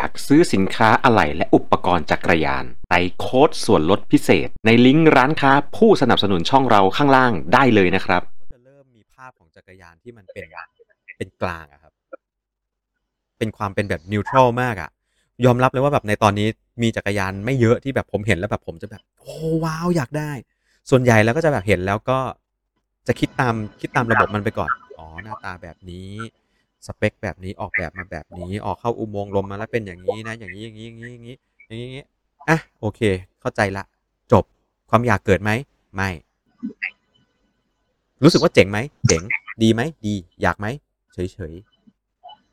อยากซื้อสินค้าอะไหล่และอุปกรณ์จักรยานใส่โค้ดส่วนลดพิเศษ ในลิงก์ร้านค้าผู้สนับสนุนช่องเราข้างล่างได้เลยนะครับจะเริ่มมีภาพของจักรยานที่มันเป็นเป็นกลางอะครับ เป็นความเป็นแบบนิวทรัลมากอะยอมรับเลยว่าแบบในตอนนี้มีจักรยานไม่เยอะที่แบบผมเห็นแล้วแบบผมจะแบบโอ้ว้าวอยากได้ ส่วนใหญ่แล้วก็จะแบบเห็นแล้วก็จะคิดตามคิดตามระบบมันไปก่อน อ๋อหน้าตาแบบนี้ สเปคแบบนี้ออกแบบมาแบบนี้ ออกเข้าอุโมงค์ลมมาแล้วเป็นอย่างนี้นะอย่างนี้อย่างนี้อย่างนี้อย่างนี้อย่างนี้อย่างนี้อะโอเค เข้าใจละ จบความอยากเกิดไหมไม่ รู้สึกว่าเจ๋งไหมเจ๋งดีไหมดี อยากไหมเฉยเฉย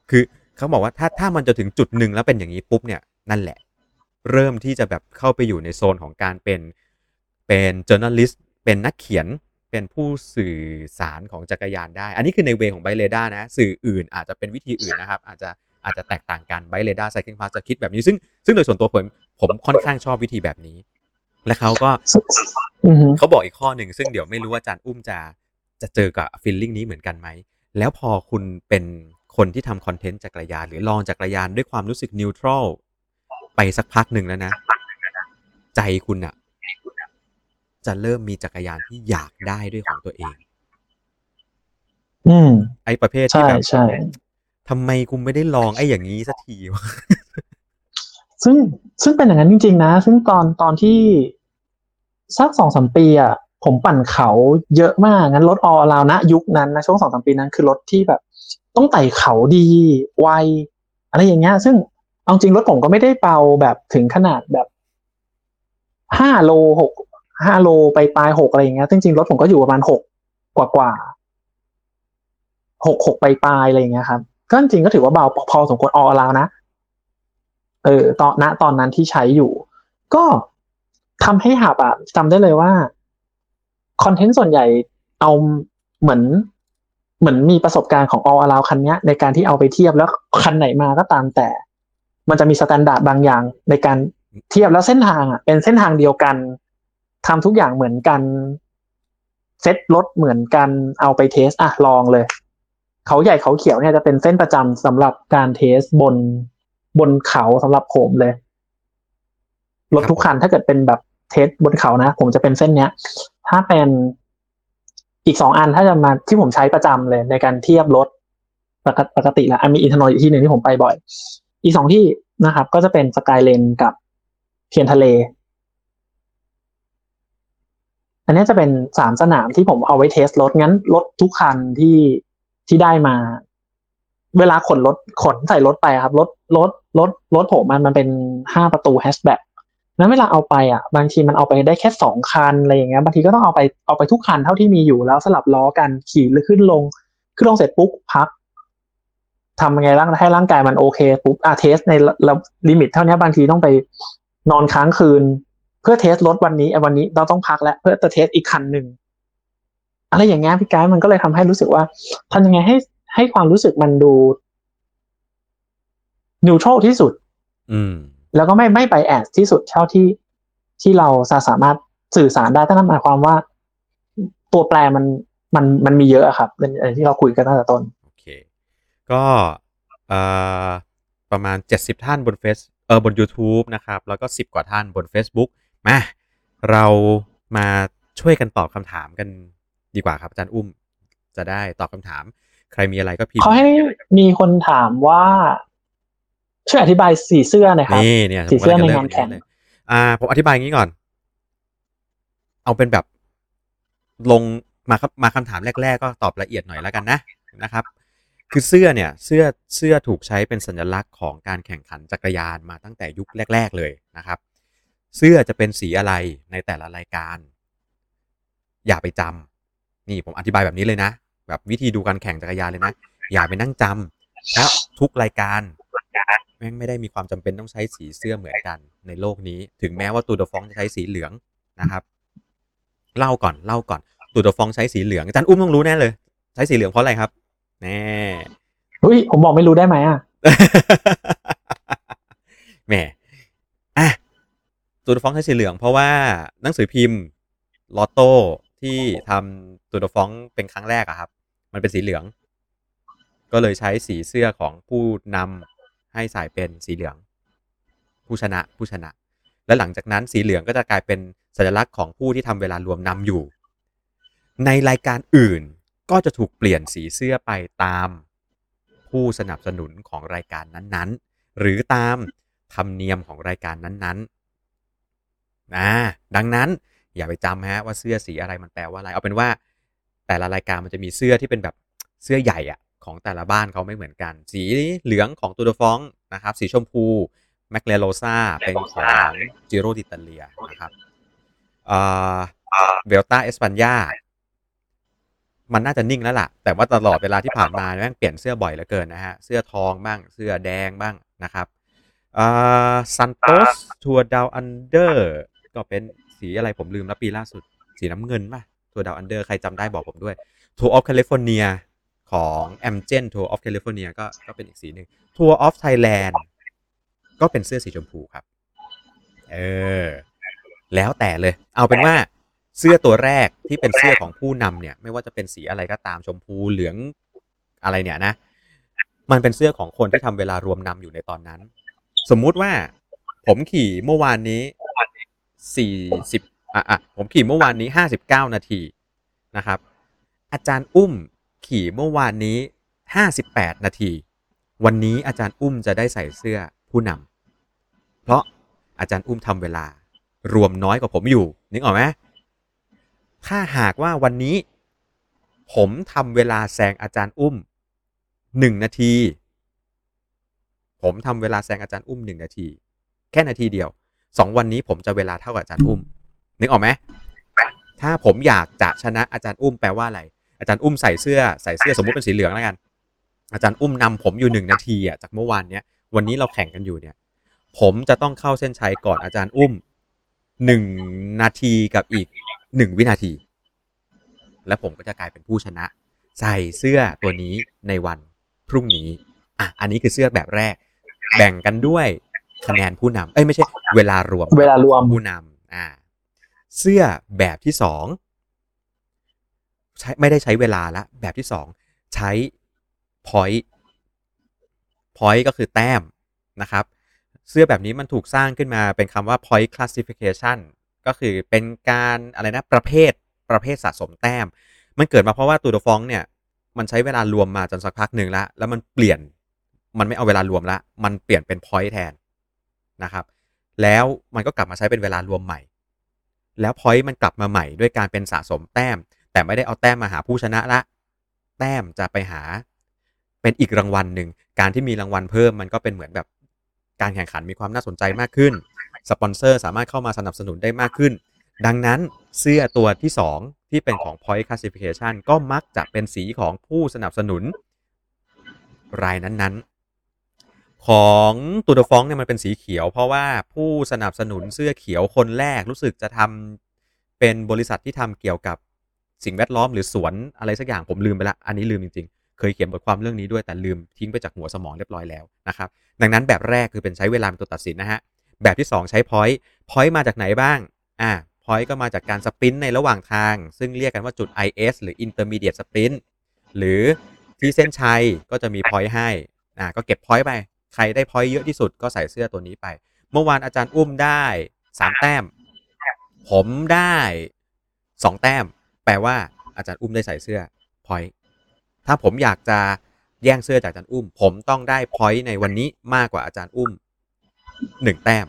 คือเขาบอกว่าถ้าถ้ามันจะถึงจุดหนึ่งแล้วเป็นอย่างนี้ปุ๊บเนี่ยนั่นแหละ เริ่มที่จะแบบเข้าไปอยู่ในโซนของการเป็นเป็น journalist เป็นนักเขียน เป็นผู้สื่อสารของจักรยานได้ อันนี้คือในเวของไบเรดานะ สื่ออื่นอาจจะเป็นวิธีอื่นนะครับ อาจจะอาจจะแตกต่างกันไบเรดาไซคลิงพาสจะคิดแบบนี้ ซึ่งซึ่งโดยส่วนตัวผมผมค่อนข้างชอบวิธีแบบนี้ และเขาก็อือฮึเขาบอกอีกข้อหนึ่ง ซึ่งเดี๋ยวไม่รู้ว่าอาจารย์อุ้มจะจะเจอกับฟีลลิ่งนี้เหมือนกันไหม แล้วพอคุณเป็นคนที่ทำคอนเทนต์จักรยาน หรือลองจักรยานด้วยความรู้สึกนิวทรัลไปสักพักหนึ่งแล้วนะ ใจคุณอะ จะเริ่มมีจักรยานที่อยากได้ด้วยของตัวเอง อืม ไอ้ประเภทที่ใช่แบบใช่ทำไมคุณไม่ได้ลองไอ้อย่างนี้สักทีวะซึ่งซึ่งเป็นอย่างนั้นจริง ๆ นะ ซึ่งตอนตอนที่สักสองสามปีอะผมปั่นเขาเยอะมาก งั้นรถออลาวนะยุคนั้นนะช่วงสองสามปีนั้นคือรถที่แบบ ต้องไต่เขาดีไวอะไรอย่างเงี้ย ซึ่งเอาจริงรถผมก็ไม่ได้เบาแบบถึงขนาดแบบห้าโลหก ห้าโลไปปลายหกอะไรอย่างเงี้ยจริงๆรถผมก็อยู่ประมาณหกกว่ากว่าหกหกไปปลายอะไรอย่างเงี้ยครับก็จริงก็ถือว่าเบาพอสมควรออลาวนะเออตอนณตอนนั้นที่ใช้อยู่ ก็ทำให้หับอะจำได้เลยว่าคอนเทนต์ส่วนใหญ่เอาเหมือนเหมือนมีประสบการณ์ของ all around คันเนี้ยในการที่เอาไปเทียบแล้วคันไหนมาก็ตามแต่ มันจะมี standard บางอย่างในการเทียบแล้วเส้นทางอะเป็นเส้นทางเดียวกัน ทำทุกอย่างเหมือนกัน เซ็ตรถเหมือนกันเอาไป test อะลองเลย เขาใหญ่เขาเขียวเนี่ยจะเป็นเส้นประจำสำหรับการ test บนบนเขาสำหรับผมเลยรถทุกคันถ้าเกิดเป็นแบบ test บนเขานะ ผมจะเป็นเส้นเนี้ย ถ้าเป็นอีกสองอันถ้าจะมาที่ผมใช้ประจำเลย ในการเทียบรถปกติปกติแล้วอะมีอินทนอยอีกที่หนึ่งที่ผมไปบ่อย อีกสองที่นะครับ ก็จะเป็นสกายเลนกับเทียนทะเล อันนี้จะเป็นสามสนามที่ผมเอาไว้เทสรถงั้นรถทุกคันที่ที่ได้มา เวลาขนรถขนใส่รถไปครับรถรถรถรถผมมันมันเป็นห้าประตูแฮชแบ็กนั้นเวลาเอาไปอะ บางทีมันเอาไปได้แค่สองคันอะไรอย่างเงี้ยบางทีก็ต้องเอาไปเอาไปทุกคันเท่าที่มีอยู่แล้วสลับล้อกันขี่หรือขึ้นลง ขึ้นลงเสร็จปุ๊บพักทำยังไงร่างให้ร่างกายมันโอเคปุ๊บอะ test ใน limit เท่านี้บางทีต้องไปนอนค้างคืน เพื่อ test รถวันนี้ไอ้วันนี้เราต้องพักแล้วเพื่อจะ test อีกคันหนึ่งอะไรอย่างเงี้ยพี่ไกด์มันก็เลยทำให้รู้สึกว่าทำยังไงให้ให้ความรู้สึกมันดูนิวทรัลที่สุด อืม แล้วก็ไม่ไม่ไปแอดที่สุดเท่าที่ที่เราจะสามารถสื่อสารได้ตั้งแต่หมายความว่า ตัวแปรมันมันมันมีเยอะอะครับเป็นอะไรที่เราคุยกันตั้งแต่ต้นโอเค ก็เอ่อประมาณ 70 ท่านบนเฟซเออบน YouTube นะครับ แล้วก็ 10 กว่าท่านบน Facebook มาเรามาช่วยกันตอบคำถามกันดีกว่าครับอาจารย์อุ้มจะได้ตอบคำถาม ใครมีอะไรก็พิมพ์เขาให้มีคนถามว่าช่วยอธิบายสีเสื้อหน่อยครับนี่เนี่ยสีเสื้อผมกำลัในจะงานแข่งเลยอ่า ผมอธิบายอย่างนี้ก่อน เอาเป็นแบบลงมาครับมาคำถามแรก ๆ ก็ตอบละเอียดหน่อยแล้วกันนะนะครับ คือเสื้อเนี่ย เสื้อเสื้อถูกใช้เป็นสัญลักษณ์ของการแข่งขันจักรยานมาตั้งแต่ยุคแรก ๆ เลยนะครับ เสื้อจะเป็นสีอะไรในแต่ละรายการ อย่าไปจำนี่ผมอธิบายแบบนี้เลยนะ แบบวิธีดูการแข่งจักรยานเลยนะ อย่าไปนั่งจำเพราะทุกรายการแม่งไม่ได้มีความจำเป็นต้องใช้สีเสื้อเหมือนกันในโลกนี้ ถึงแม้ว่าตูดฟองจะใช้สีเหลืองนะครับ เล่าก่อนเล่าก่อนตูดฟองใช้สีเหลืองอาจารย์อุ้มต้องรู้แน่เลย ใช้สีเหลืองเพราะอะไรครับแน่อุ้ยผมบอกไม่รู้ได้ไหมอะแหมอะ ตูดฟองใช้สีเหลืองเพราะว่าหนังสือพิมพ์ลอตโต้ที่ทำตูดฟองเป็นครั้งแรกอะครับ มันเป็นสีเหลือง ก็เลยใช้สีเสื้อของผู้นำให้ใส่เป็นสีเหลือง ผู้ชนะผู้ชนะ และหลังจากนั้นสีเหลืองก็จะกลายเป็นสัญลักษณ์ของผู้ที่ทำเวลารวมนำอยู่ ในรายการอื่นก็จะถูกเปลี่ยนสีเสื้อไปตามผู้สนับสนุนของรายการนั้นๆ หรือตามธรรมเนียมของรายการนั้นๆ นะดังนั้นอย่าไปจำฮะว่าเสื้อสีอะไรมันแปลว่าอะไร เอาเป็นว่าแต่ละรายการมันจะมีเสื้อที่เป็นแบบเสื้อใหญ่อะของแต่ละบ้านเขาไม่เหมือนกัน สีเหลืองของ Tour de France นะครับ สีชมพู Maglia Rosa เป็นของ Giro d'Italia นะครับ Vuelta a España มันน่าจะนิ่งแล้วล่ะ แต่ว่าตลอดเวลาที่ผ่านมาแม่งเปลี่ยนเสื้อบ่อยเหลือเกินนะฮะ เสื้อทองบ้าง เสื้อแดงบ้างนะครับ Santos Tour Down Under ก็เป็นสีอะไรผมลืมแล้วปีล่าสุด สีน้ำเงินป่ะ Tour Down Under ใครจำได้บอกผมด้วย Tour of California ของ Amgen Tour of California ก็ก็เป็นอีกสีหนึ่ง Tour of Thailand ก็เป็นเสื้อสีชมพูครับ เออ แล้วแต่เลย เอาเป็นว่าเสื้อตัวแรกที่เป็นเสื้อของผู้นำเนี่ย ไม่ว่าจะเป็นสีอะไรก็ตามชมพูเหลืองอะไรเนี่ยนะ มันเป็นเสื้อของคนที่ทำเวลารวมนำอยู่ในตอนนั้น สมมุติว่าผมขี่เมื่อวานนี้ สี่สิบอะอะผมขี่เมื่อวานนี้ห้าสิบเก้านาทีนะครับ อาจารย์อุ้มขี่เมื่อวานนี้ห้าสิบแปดนาที วันนี้อาจารย์อุ้มจะได้ใส่เสื้อผู้นำเพราะอาจารย์อุ้มทำเวลารวมน้อยกว่าผมอยู่นึกออกไหมถ้าหากว่าวันนี้ ผมทำเวลาแซงอาจารย์อุ้มหนึ่งนาที ผมทำเวลาแซงอาจารย์อุ้มหนึ่งนาที แค่นาทีเดียว สองวันนี้ผมจะเวลาเท่ากับอาจารย์อุ้ม นึกออกไหมถ้าผมอยากจะชนะอาจารย์อุ้มแปลว่าอะไร อาจารย์อุ้มใส่เสื้อใส่เสื้อสมมติเป็นสีเหลืองแล้วกัน อาจารย์อุ้มนำผมอยู่หนึ่งนาทีอะจากเมื่อวานเนี้ยวันนี้เราแข่งกันอยู่เนี่ย ผมจะต้องเข้าเส้นชัยก่อนอาจารย์อุ้มหนึ่งนาทีกับอีกหนึ่งวินาที และผมก็จะกลายเป็นผู้ชนะ ใส่เสื้อตัวนี้ในวันพรุ่งนี้อะอันนี้คือเสื้อแบบแรก แบ่งกันด้วย คะแนนผู้นำเอ้ยไม่ใช่ เวลารวมเวลารวม ผู้นำอ่า เสื้อแบบที่สองใช้ไม่ได้ใช้เวลาละ แบบที่สองใช้ point point ก็คือแต้มนะครับ เสื้อแบบนี้มันถูกสร้างขึ้นมาเป็นคำว่า point classification ก็คือเป็นการอะไรนะประเภทประเภทสะสมแต้ม มันเกิดมาเพราะว่าตูดฟองเนี่ย มันใช้เวลารวมมาจนสักพักหนึ่งแล้วแล้วมันเปลี่ยน มันไม่เอาเวลารวมละ มันเปลี่ยนเป็นพอยต์แทน นะครับ แล้วมันก็กลับมาใช้เป็นเวลารวมใหม่ แล้วพอยต์มันกลับมาใหม่ด้วยการเป็นสะสมแต้ม แต่ไม่ได้เอาแต้มมาหาผู้ชนะละ แต้มจะไปหาเป็นอีกรางวัลหนึ่ง การที่มีรางวัลเพิ่มมันก็เป็นเหมือนแบบการแข่งขันมีความน่าสนใจมากขึ้น สปอนเซอร์สามารถเข้ามาสนับสนุนได้มากขึ้น ดังนั้นเสื้อตัวที่ 2 ที่เป็นของ Point Classification ก็มักจะเป็นสีของผู้สนับสนุน รายนั้นๆ ของตูดฟองเนี่ยมันเป็นสีเขียว เพราะว่าผู้สนับสนุนเสื้อเขียวคนแรกรู้สึกจะทำเป็นบริษัทที่ทำเกี่ยวกับสิ่งแวดล้อมหรือสวนอะไรสักอย่างผมลืมไปละอันนี้ลืมจริงๆ เคยเขียนบทความเรื่องนี้ด้วยแต่ลืมทิ้งไปจากหัวสมองเรียบร้อยแล้วนะครับดังนั้นแบบแรกคือเป็นใช้เวลาเป็นตัวตัดสินนะฮะแบบที่ 2 ใช้ point point มาจากไหนบ้างอ่า point ก็มาจากการสปรินต์ในระหว่างทาง ซึ่งเรียกกันว่าจุด IS หรือ intermediate sprint หรือที่เส้นชัยก็จะมี point ให้อ่าก็เก็บ point ไป ใครได้ point เยอะที่สุดก็ใส่เสื้อตัวนี้ไป เมื่อวานอาจารย์อุ้มได้3แต้ม ผมได้2แต้ม แปลว่าอาจารย์อุ้มได้ใส่เสื้อ point ถ้าผมอยากจะแย่งเสื้อจากอาจารย์อุ้ม ผมต้องได้พอยต์ในวันนี้มากกว่าอาจารย์อุ้มหนึ่งแต้ม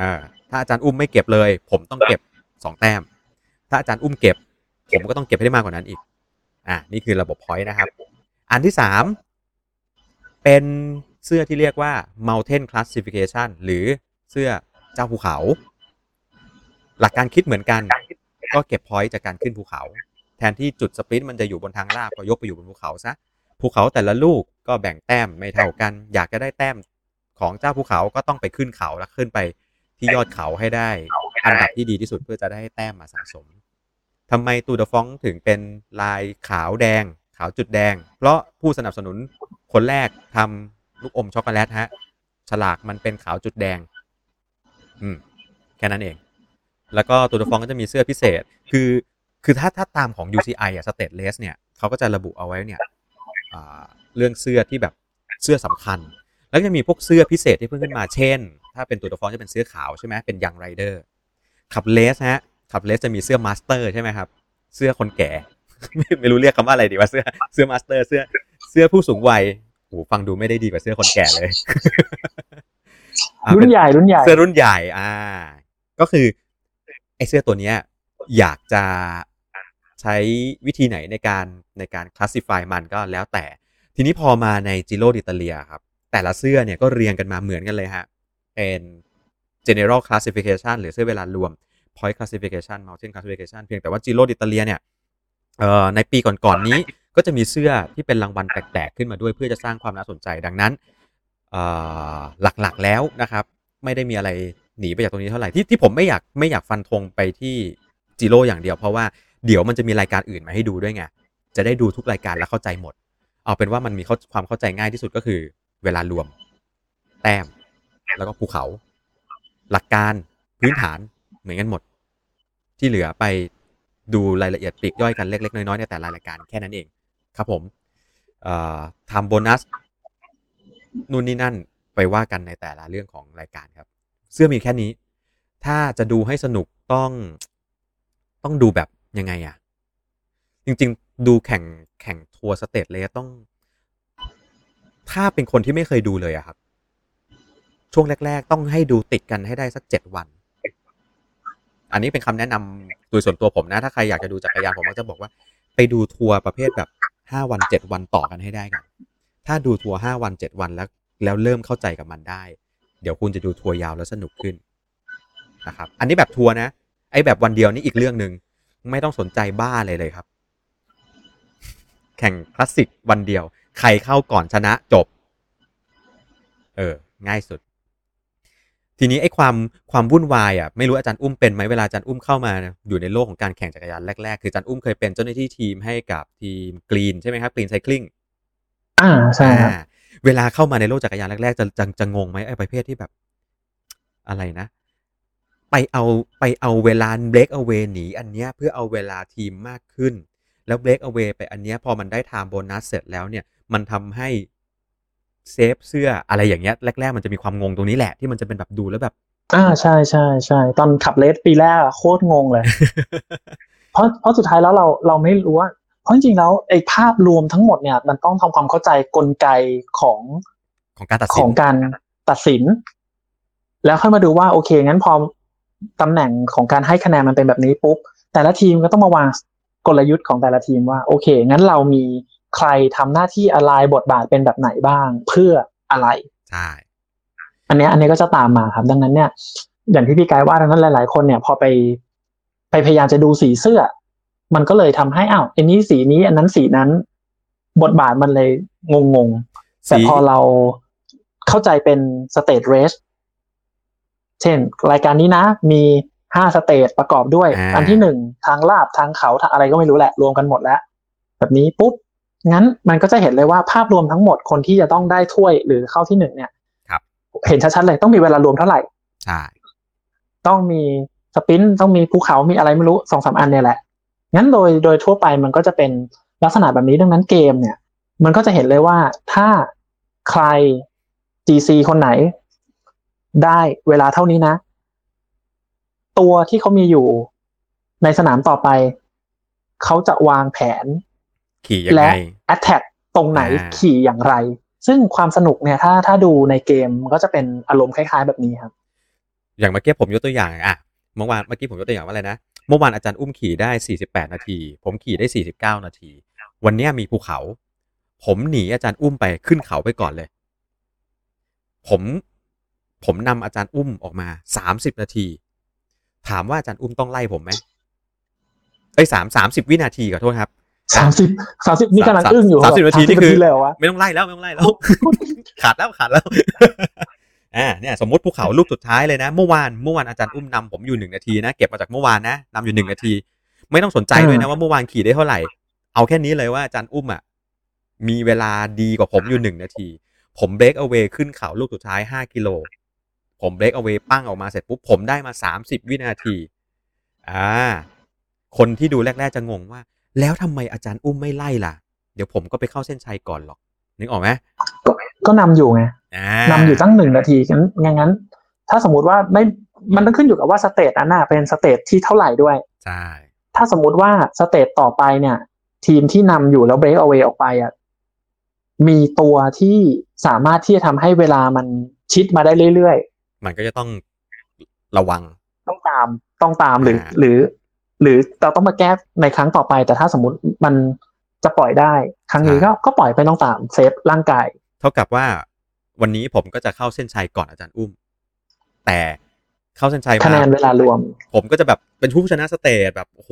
อ่าถ้าอาจารย์อุ้มไม่เก็บเลย ผมต้องเก็บสองแต้ม ถ้าอาจารย์อุ้มเก็บ ผมก็ต้องเก็บให้ได้มากกว่านั้นอีก อ่านี่คือระบบพอยต์นะครับ อันที่สามเป็น เสื้อที่เรียกว่า mountain classification หรือเสื้อเจ้าภูเขา หลักการคิดเหมือนกัน ก็เก็บพอยต์จากการขึ้นภูเขา แทนที่จุดสปรินต์มันจะอยู่บนทางลาบก็ยกไปอยู่บนภูเขาซะภูเขาแต่ละลูกก็แบ่งแต้มไม่เท่ากัน อยากจะได้แต้มของเจ้าภูเขาก็ต้องไปขึ้นเขาแล้วขึ้นไปที่ยอดเขาให้ได้ อันดับที่ดีที่สุดเพื่อจะได้แต้มมาสะสมทำไมตูดฟองถึงเป็นลายขาวแดง ขาวจุดแดง เพราะผู้สนับสนุนคนแรกทำ ลูกอมช็อกโกแลตฮะ ฉลากมันเป็นขาวจุดแดง อืม แค่นั้นเอง แล้วก็ตูดฟองก็จะมีเสื้อพิเศษ คือ คือถ้าถ้าตามของ UCI อะ Stateless เนี่ยเขาก็จะระบุเอาไว้เนี่ยเรื่องเสื้อที่แบบเสื้อสำคัญ แล้วจะมีพวกเสื้อพิเศษที่เพิ่งขึ้นมา เช่น ถ้าเป็นตัวเดอะฟอนจะเป็นเสื้อขาวใช่ไหมเป็นยังไรเดอร์club race ฮะ club race จะมีเสื้อ master ใช่ไหมครับ เสื้อคนแก่ ไม่ไม่รู้เรียกคำว่าอะไรดีว่าเสื้อเสื้อ master เสื้อเสื้อผู้สูงวัย โอ้ฟังดูไม่ได้ดีกว่าเสื้อคนแก่เลยอ่ารุ่เป็นนใหญ่รุ่นใหญ่เสื้อรุ่นใหญ่ อ่า ก็คือไอ้เสื้อตัวเนี้ย อยากจะใช้วิธีไหนในการในการ classify มันก็แล้วแต่ ทีนี้พอมาใน Giro d'Italia ครับ แต่ละเสื้อเนี่ยก็เรียงกันมาเหมือนกันเลยฮะ เป็น general classification หรือเสื้อเวลารวม point classification mountain classification เพียงแต่ว่าจิโร่ดิตาเลียเนี่ยเอ่อในปีก่อนๆนี้ ก็จะมีเสื้อที่เป็นรางวัลแปลกๆขึ้นมาด้วยเพื่อจะสร้างความน่าสนใจดังนั้นหลักๆแล้วนะครับ ไม่ได้มีอะไรหนีไปจากตรงนี้เท่าไหร่ที่ที่ผมไม่อยากไม่อยากฟันธงไปที่จิโร่อย่างเดียว เพราะว่าเดี๋ยวมันจะมีรายการอื่นมาให้ดูด้วยไงจะได้ดูทุกรายการแล้วเข้าใจหมด เอาเป็นว่ามันมีความเข้าใจง่ายที่สุดก็คือ เวลารวม แต้ม แล้วก็ภูเขา หลักการพื้นฐานเหมือนกันหมด ที่เหลือไปดูรายละเอียดปลีกย่อยกันเล็ก ๆ น้อยๆในแต่ละรายการแค่นั้นเอง ครับผมทำโบนัสนู่นนี่นั่นไปว่ากันในแต่ละเรื่องของรายการครับ เสื้อมีแค่นี้ ถ้าจะดูให้สนุกต้องต้องดูแบบยังไงอะจริงๆ ดูแข่งแข่ง tour stage เลยต้อง ถ้าเป็นคนที่ไม่เคยดูเลยอะครับ ช่วงแรก ๆ ต้องให้ดูติดกันให้ได้สักเจ็ดวัน อันนี้เป็นคำแนะนำโดยส่วนตัวผมนะ ถ้าใครอยากจะดูจักรยานผมก็จะบอกว่า ไปดูทัวร์ประเภทแบบ ห้าวันเจ็ดวันต่อกันให้ได้ก่อนถ้าดูทัวร์ห้าวันเจ็ดวันแล้ว แล้วเริ่มเข้าใจกับมันได้ เดี๋ยวคุณจะดูทัวร์ยาวแล้วสนุกขึ้นนะครับ อันนี้แบบทัวร์นะไอ้แบบวันเดียวนี่อีกเรื่องหนึ่งไม่ต้องสนใจบ้าเลยเลยครับ แข่งคลาสสิกวันเดียว ใครเข้าก่อนชนะจบ เออ ง่ายสุด ทีนี้ไอ้ความความวุ่นวายอะไม่รู้อาจารย์อุ้มเป็นไหมเวลาอาจารย์อุ้มเข้ามาอยู่ในโลกของการแข่งจักรยานแรกๆ คืออาจารย์อุ้มเคยเป็นเจ้าหน้าที่ทีมให้กับทีมกรีนใช่ไหมครับกรีนไซคลิงอ่าใช่ครับอ่าเวลาเข้ามาในโลกจักรยานแรกๆจะจะจะงงไหมไอ้ประเภทที่แบบ อะไรนะ ไปเอาไปเอาเวลาเบรกเอา a y หนีอันเนี้ยเพื่อเอาเวลาทีมมากขึ้น แล้วเบรกเอา a y ไปอันเนี้ยพอมันได้ไทม์โบนัสเสร็จแล้วเนี่ย มันทำให้ เซฟเสื้ออะไรอย่างเงี้ยแรกๆ มันจะมีความงงตรงนี้แหละที่มันจะเป็นแบบดูแล้วแบบ อ่าใช่ใช่ใช่ตอนขับเลสปีแรกอะโคตรงงเลย เพราะเพราะสุดท้ายแล้วเราเราไม่รู้ว่าเพราะจริงๆแล้วไอ้ภาพรวมทั้งหมดเนี่ย มันต้องทำความเข้าใจกลไกของของการตัดขสิอนงการตัดสิน แล้วค่อยมาดูว่าโอเคงั้นพอตำแหน่งของการให้คะแนนมันเป็นแบบนี้ปุ๊บแต่ละทีมก็ต้องมาวางกลยุทธ์ของแต่ละทีมว่า โอเค งั้นเรามี ใครทำหน้าที่อะไรบทบาทเป็นแบบไหนบ้าง เพื่ออะไรใช่อันเนี้ยอันนี้ก็จะตามมาครับ ดังนั้นเนี่ย อย่างที่พี่กายว่าดังนั้นหลาย ๆ คนเนี่ย พอไปไปพยายามจะดูสีเสื้อ มันก็เลยทำให้อ้าวอันนี้สีนี้ อันนั้นสีนั้น บทบาทมันเลยงงงๆแต่ทีนี้พอเราเข้าใจเป็น stage race เช่น รายการนี้นะ มีห้า stage ประกอบด้วยาอันที่หนึ่งทางลาบทางเขาทางอะไรก็ไม่รู้แหละ รวมกันหมดแล้ว แบบนี้ปุ๊บ งั้นมันก็จะเห็นเลยว่าภาพรวมทั้งหมดคนที่จะต้องได้ถ้วยหรือเข้าที่หนึ่งเนี่ยครับ เห็นชัดๆเลยต้องมีเวลารวมเท่าไหร่ใช่ต้องมี sprint ต้องมีภูเขามีอะไรไม่รู้สองสามอันเนี่ยแหละ งั้นโดยโดยทั่วไปมันก็จะเป็นลักษณะแบบนี้ดังนั้นเกมเนี่ย มันก็จะเห็นเลยว่าถ้าใคร GC คนไหน ได้เวลาเท่านี้นะ ตัวที่เขามีอยู่ในสนามต่อไป เขาจะวางแผน ขี่ยังและไง attack ตรงไหนอ่าขี่อย่างไร ซึ่งความสนุกเนี่ยถ้าถ้าดูในเกมมันก็จะเป็นอารมณ์คล้าย ๆ แบบนี้ครับ อย่างเมื่อกี้ผมยกตัวอย่างอะเมื่อวานเมื่อกี้ผมยกตัวอย่างว่าอะไรนะเมื่อวานอาจารย์อุ้มขี่ได้ 48 นาที ผมขี่ได้ 49 นาที วันเนี้ยมีภูเขา ผมหนีอาจารย์อุ้มไปขึ้นเขาไปก่อนเลย ผมผมนำอาจารย์อุ้มออกมา 30 นาที ถามว่าอาจารย์อุ้มต้องไล่ผมไหมเอ้ยสามสามสิบวินาทีขอโทษครับ สามสิบสามสิบนี่กำลังสามอึ้งอยู่สามสิบนาทีนี่คือเลยเหรอวะไม่ต้องไล่แล้วไม่ต้องไล่แล้ว ขาดแล้วขาดแล้วอ่าเนี่ยสมมติภูเขาลูกสุดท้ายเลยนะ เมื่อวานเมื่อวานอาจารย์อุ้มนำผมอยู่หนึ่งนาทีนะเก็บมาจากเมื่อวานนะนำอยู่หนึ่งนาที ไม่ต้องสนใจด้วยนะว่าเมื่อวานขี่ได้เท่าไหร่ เอาแค่นี้เลยว่าอาจารย์อุ้มอะมีเวลาดีกว่าผมอยู่หนึ่งนาที ผมเบรกเอา a y ขึ้นเขาลูกสุดท้ายห้ากิโลผมเบรกเอา a y ปั้งออกมาเสร็จปุ๊บผมได้มาสามสิบวินาที อ่า คนที่ดูแรก ๆ จะงงว่า แล้วทำไมอาจารย์อุ้มไม่ไล่ล่ะ เดี๋ยวผมก็ไปเข้าเส้นชัยก่อนหรอก นึกออกไหมก็ก็นำอยู่ไงอ่านำอยู่ตั้งหนึ่งนาทีงั้นงั้นงั้น ถ้าสมมติว่าไม่มันต้องขึ้นอยู่กับว่า stage นั้นน่ะเป็น stage ที่เท่าไหร่ด้วยใช่ถ้าสมมติว่า stage ต่อไปเนี่ย ทีมที่นำอยู่แล้วเบรกเอา a y ออกไปอะมีตัวที่สามารถที่จะทำให้เวลามันชิดมาได้เรื่อยมันก็จะต้องระวังๆต้องตามต้องตามหรืออ่าหรือ หรือเราต้องมาแก้ในครั้งต่อไป แต่ถ้าสมมติมันจะปล่อยได้ ครั้งนี้ก็ก็ปล่อยไปต้องตาม save ร่างกาย เท่ากับว่าวันนี้ผมก็จะเข้าเส้นชัยก่อนอาจารย์อุ้ม แต่เข้าเส้นชัยมาคะแนนเวลารวม ผมก็จะแบบเป็นผู้ชนะ stage แบบโอ้โห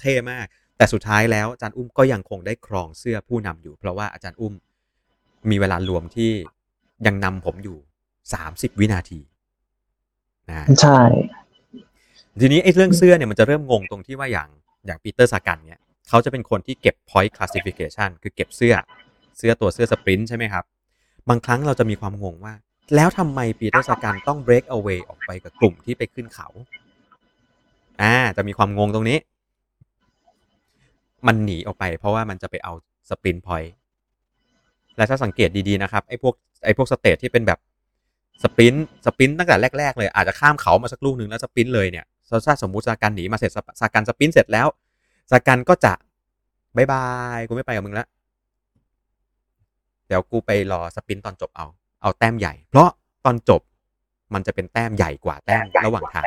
เท่มาก แต่สุดท้ายแล้วอาจารย์อุ้มก็ยังคงได้ครองเสื้อผู้นำอยู่ เพราะว่าอาจารย์อุ้มมีเวลารวมที่ยังนำผมอยู่สามสิบวินาทีนะใช่ ทีนี้ไอ้เรื่องเสื้อเนี่ยมันจะเริ่มงงตรงที่ว่าอย่างอย่าง Peter Sagan เนี่ยเขาจะเป็นคนที่เก็บ point classification คือเก็บเสื้อเสื้อตัวเสื้อ sprint ใช่ไหมครับ บางครั้งเราจะมีความงงว่า แล้วทำไม Peter Sagan ต้อง break away ออกไปกับกลุ่มที่ไปขึ้นเขาอ่าจะมีความงงตรงนี้ มันหนีออกไป เพราะว่ามันจะไปเอา sprint point และถ้าสังเกตดีๆนะครับไอ้พวกไอ้พวก stage ที่เป็นแบบ sprint sprint ตั้งแต่แรก ๆ เลยอาจจะข้ามเขามาสักลูกหนึ่งแล้ว sprint เลยเนี่ย ถ้าสมมุติ Sagan หนีมาเสร็จ Sagan sprint เสร็จแล้ว Sagan ก็จะ bye bye กูไม่ไปกับมึงแล้วเดี๋ยวกูไปรอ sprint ตอนจบเอา เอาแต้มใหญ่ เพราะตอนจบมันจะเป็นแต้มใหญ่กว่าแต้มระหว่างทาง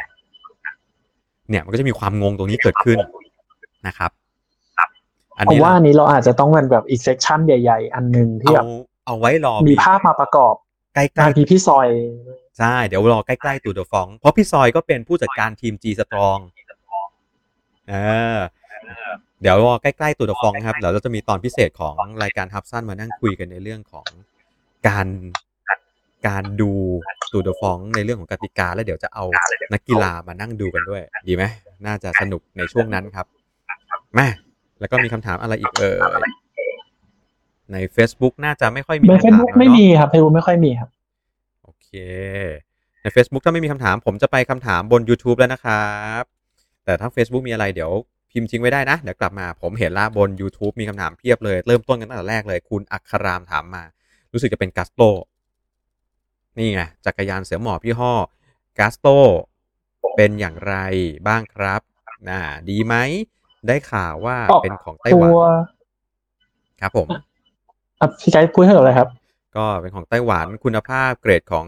เนี่ยมันก็จะมีความงงตรงนี้เกิดขึ้นนะครับอันผมนี้ว่าอันนี้เราอาจจะต้องเป็นแบบอีก section ใหญ่ ๆ อันหนึ่งที่เอาแบบเอาไว้รอมีภาพมาประกอบใกล้บางทีพี่ซอยๆ ใช่ เดี๋ยวรอใกล้ๆ Tour de France เพราะพี่ซอยก็เป็นผู้จัดการทีม G Strong เออเดี๋ยวรอใกล้ๆ Tour de France ครับเดี๋ยวเราจะมีตอนพิเศษของรายการฮับสั้นมานั่งคุยกันในเรื่องของการการดู Tour de France ในเรื่องของกติกา แล้วเดี๋ยวจะเอานักกีฬามานั่งดูกันด้วย ดีไหมน่าจะสนุกในช่วงนั้นครับมาแล้วก็มีคำถามอะไรอีกเอ่ยใน Facebook น่าจะไม่ค่อยมีในคำเฟซถามบุ๊กแล้วไม่เนาะมีครับเฟซบุ๊กไม่ค่อยมีครับโอ เค ใน Facebook ถ้าไม่มีคำถาม ผมจะไปคำถามบน YouTube แล้วนะครับ แต่ถ้า Facebook มีอะไรเดี๋ยวพิมพ์ทิ้งไว้ได้นะ เดี๋ยวกลับมาผมเห็นละบน YouTube มีคำถามเพียบเลย เริ่มต้นกันตั้งแต่แรกเลย คุณอัครามถามมา รู้สึกจะเป็นกัสโตนี่ไงจักรยานเสือหมอบยี่ห้อกัสโตเป็นอย่างไรบ้างครับน่าดีไหม ได้ข่าวว่าอ๋อเป็นของไต้ตัหวันวครับผมอะพี่ไกด์พูดให้หน่อยเลยครับ ก็เป็นของไต้หวันคุณภาพเกรดของ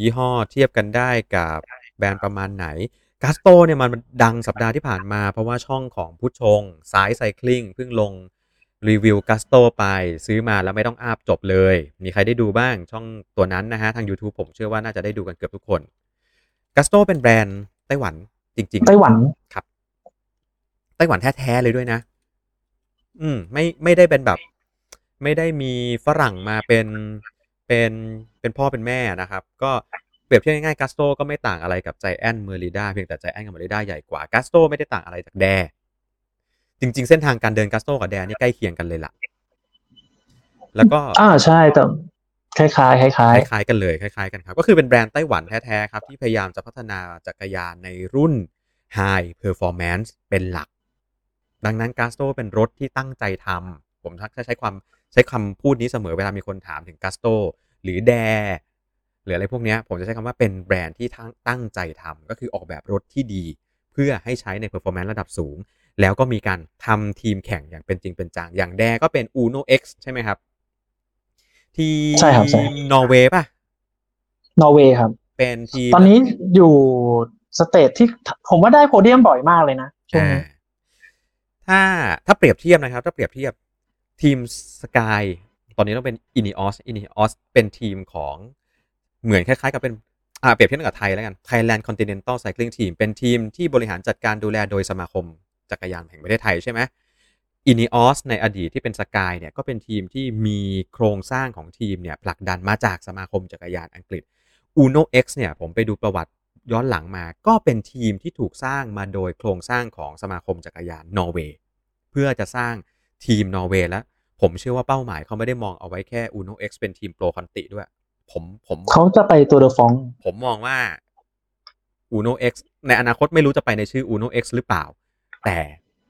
ยี่ห้อเทียบกันได้กับแบรนด์ประมาณไหนกัสโตเนี่ยมันดังสัปดาห์ที่ผ่านมา เพราะว่าช่องของผู้ชงสายไซคลิงเพิ่งลงรีวิวกัสโตไปซื้อมาแล้วไม่ต้องอาบจบเลย มีใครได้ดูบ้างช่องตัวนั้นนะฮะ ทาง YouTube ผมเชื่อว่าน่าจะได้ดูกันเกือบทุกคนกัสโตเป็นแบรนด์ไต้หวันจริง ๆ ไต้หวันครับ ไต้หวันแท้ ๆ เลยด้วยนะ อืม ไม่ไม่ได้เป็นแบบ ไม่ได้มีฝรั่งมาเป็นเป็นเป็นพ่อเป็นแม่นะครับ ก็เปรียบเทียบง่ายๆกัสโตก็ไม่ต่างอะไรกับใจแอนเมอริด้าเพียงแต่ใจแอนกับเมอริด้าใหญ่กว่ากัสโตไม่ได้ต่างอะไรจากแดจริง ๆ เส้นทางการเดินกัสโตกับแดนี่ใกล้เคียงกันเลยล่ะ แล้วก็อ่าใช่แต่คล้ายๆคล้ายคล้ายๆกันเลยคล้ายๆกันครับ ก็คือเป็นแบรนด์ไต้หวันแท้ๆครับ ที่พยายามจะพัฒนาจักรยานในรุ่น High Performance เป็นหลัก ดังนั้นกาสโตเป็นรถที่ตั้งใจทำผมทักใช้ความ ใช้คำพูดนี้เสมอเวลามีคนถามถึงกาสโตหรือแดหรืออะไรพวกเนี้ยผมจะใช้คำว่าเป็นแบรนด์ที่ทั้งตั้งใจทำก็คือออกแบบรถที่ดี เพื่อให้ใช้ใน performance ระดับสูง แล้วก็มีการทำทีมแข่งอย่างเป็นจริงเป็นจังอย่างแดก็เป็น Uno X ใช่ไหมครับ ที่ใช่ครับใช่นอร์เวย์ป่ะๆนอร์เวย์ครับ เป็นทีมตอนนี้อยู่ stage ที่ผมว่าได้โพเดียมบ่อยมากเลยนะช่วงอ่านี้ถ้าถ้าเปรียบเทียบนะครับ ถ้าเปรียบเทียบ ทีม Sky ตอนนี้ต้องเป็น Ineos Ineos เป็นทีมของเหมือนคล้ายๆ กับเป็นอ่าเปรียบเทียบกับไทยแล้วกัน Thailand Continental Cycling Team เป็นทีมที่บริหารจัดการดูแลโดยสมาคมจักรยานแห่งประเทศไทยใช่ไหม Ineos ในอดีตที่เป็น Sky เนี่ยก็เป็นทีมที่มีโครงสร้างของทีมเนี่ยผลักดันมาจากสมาคมจักรยานอังกฤษ Uno X เนี่ยผมไปดูประวัติย้อนหลังมาก็เป็นทีมที่ถูกสร้างมาโดยโครงสร้างของสมาคมจักรยานนอร์เวย์เพื่อจะสร้าง ทีมนอร์เวย์แล้ว ผมเชื่อว่าเป้าหมายเขาไม่ได้มองเอาไว้แค่ Uno X เป็นทีม Pro Conti ด้วย ผมผมเขาจะไป Tour de Franceผมมองว่า Uno X ในอนาคตไม่รู้จะไปในชื่อ Uno X หรือเปล่า แต่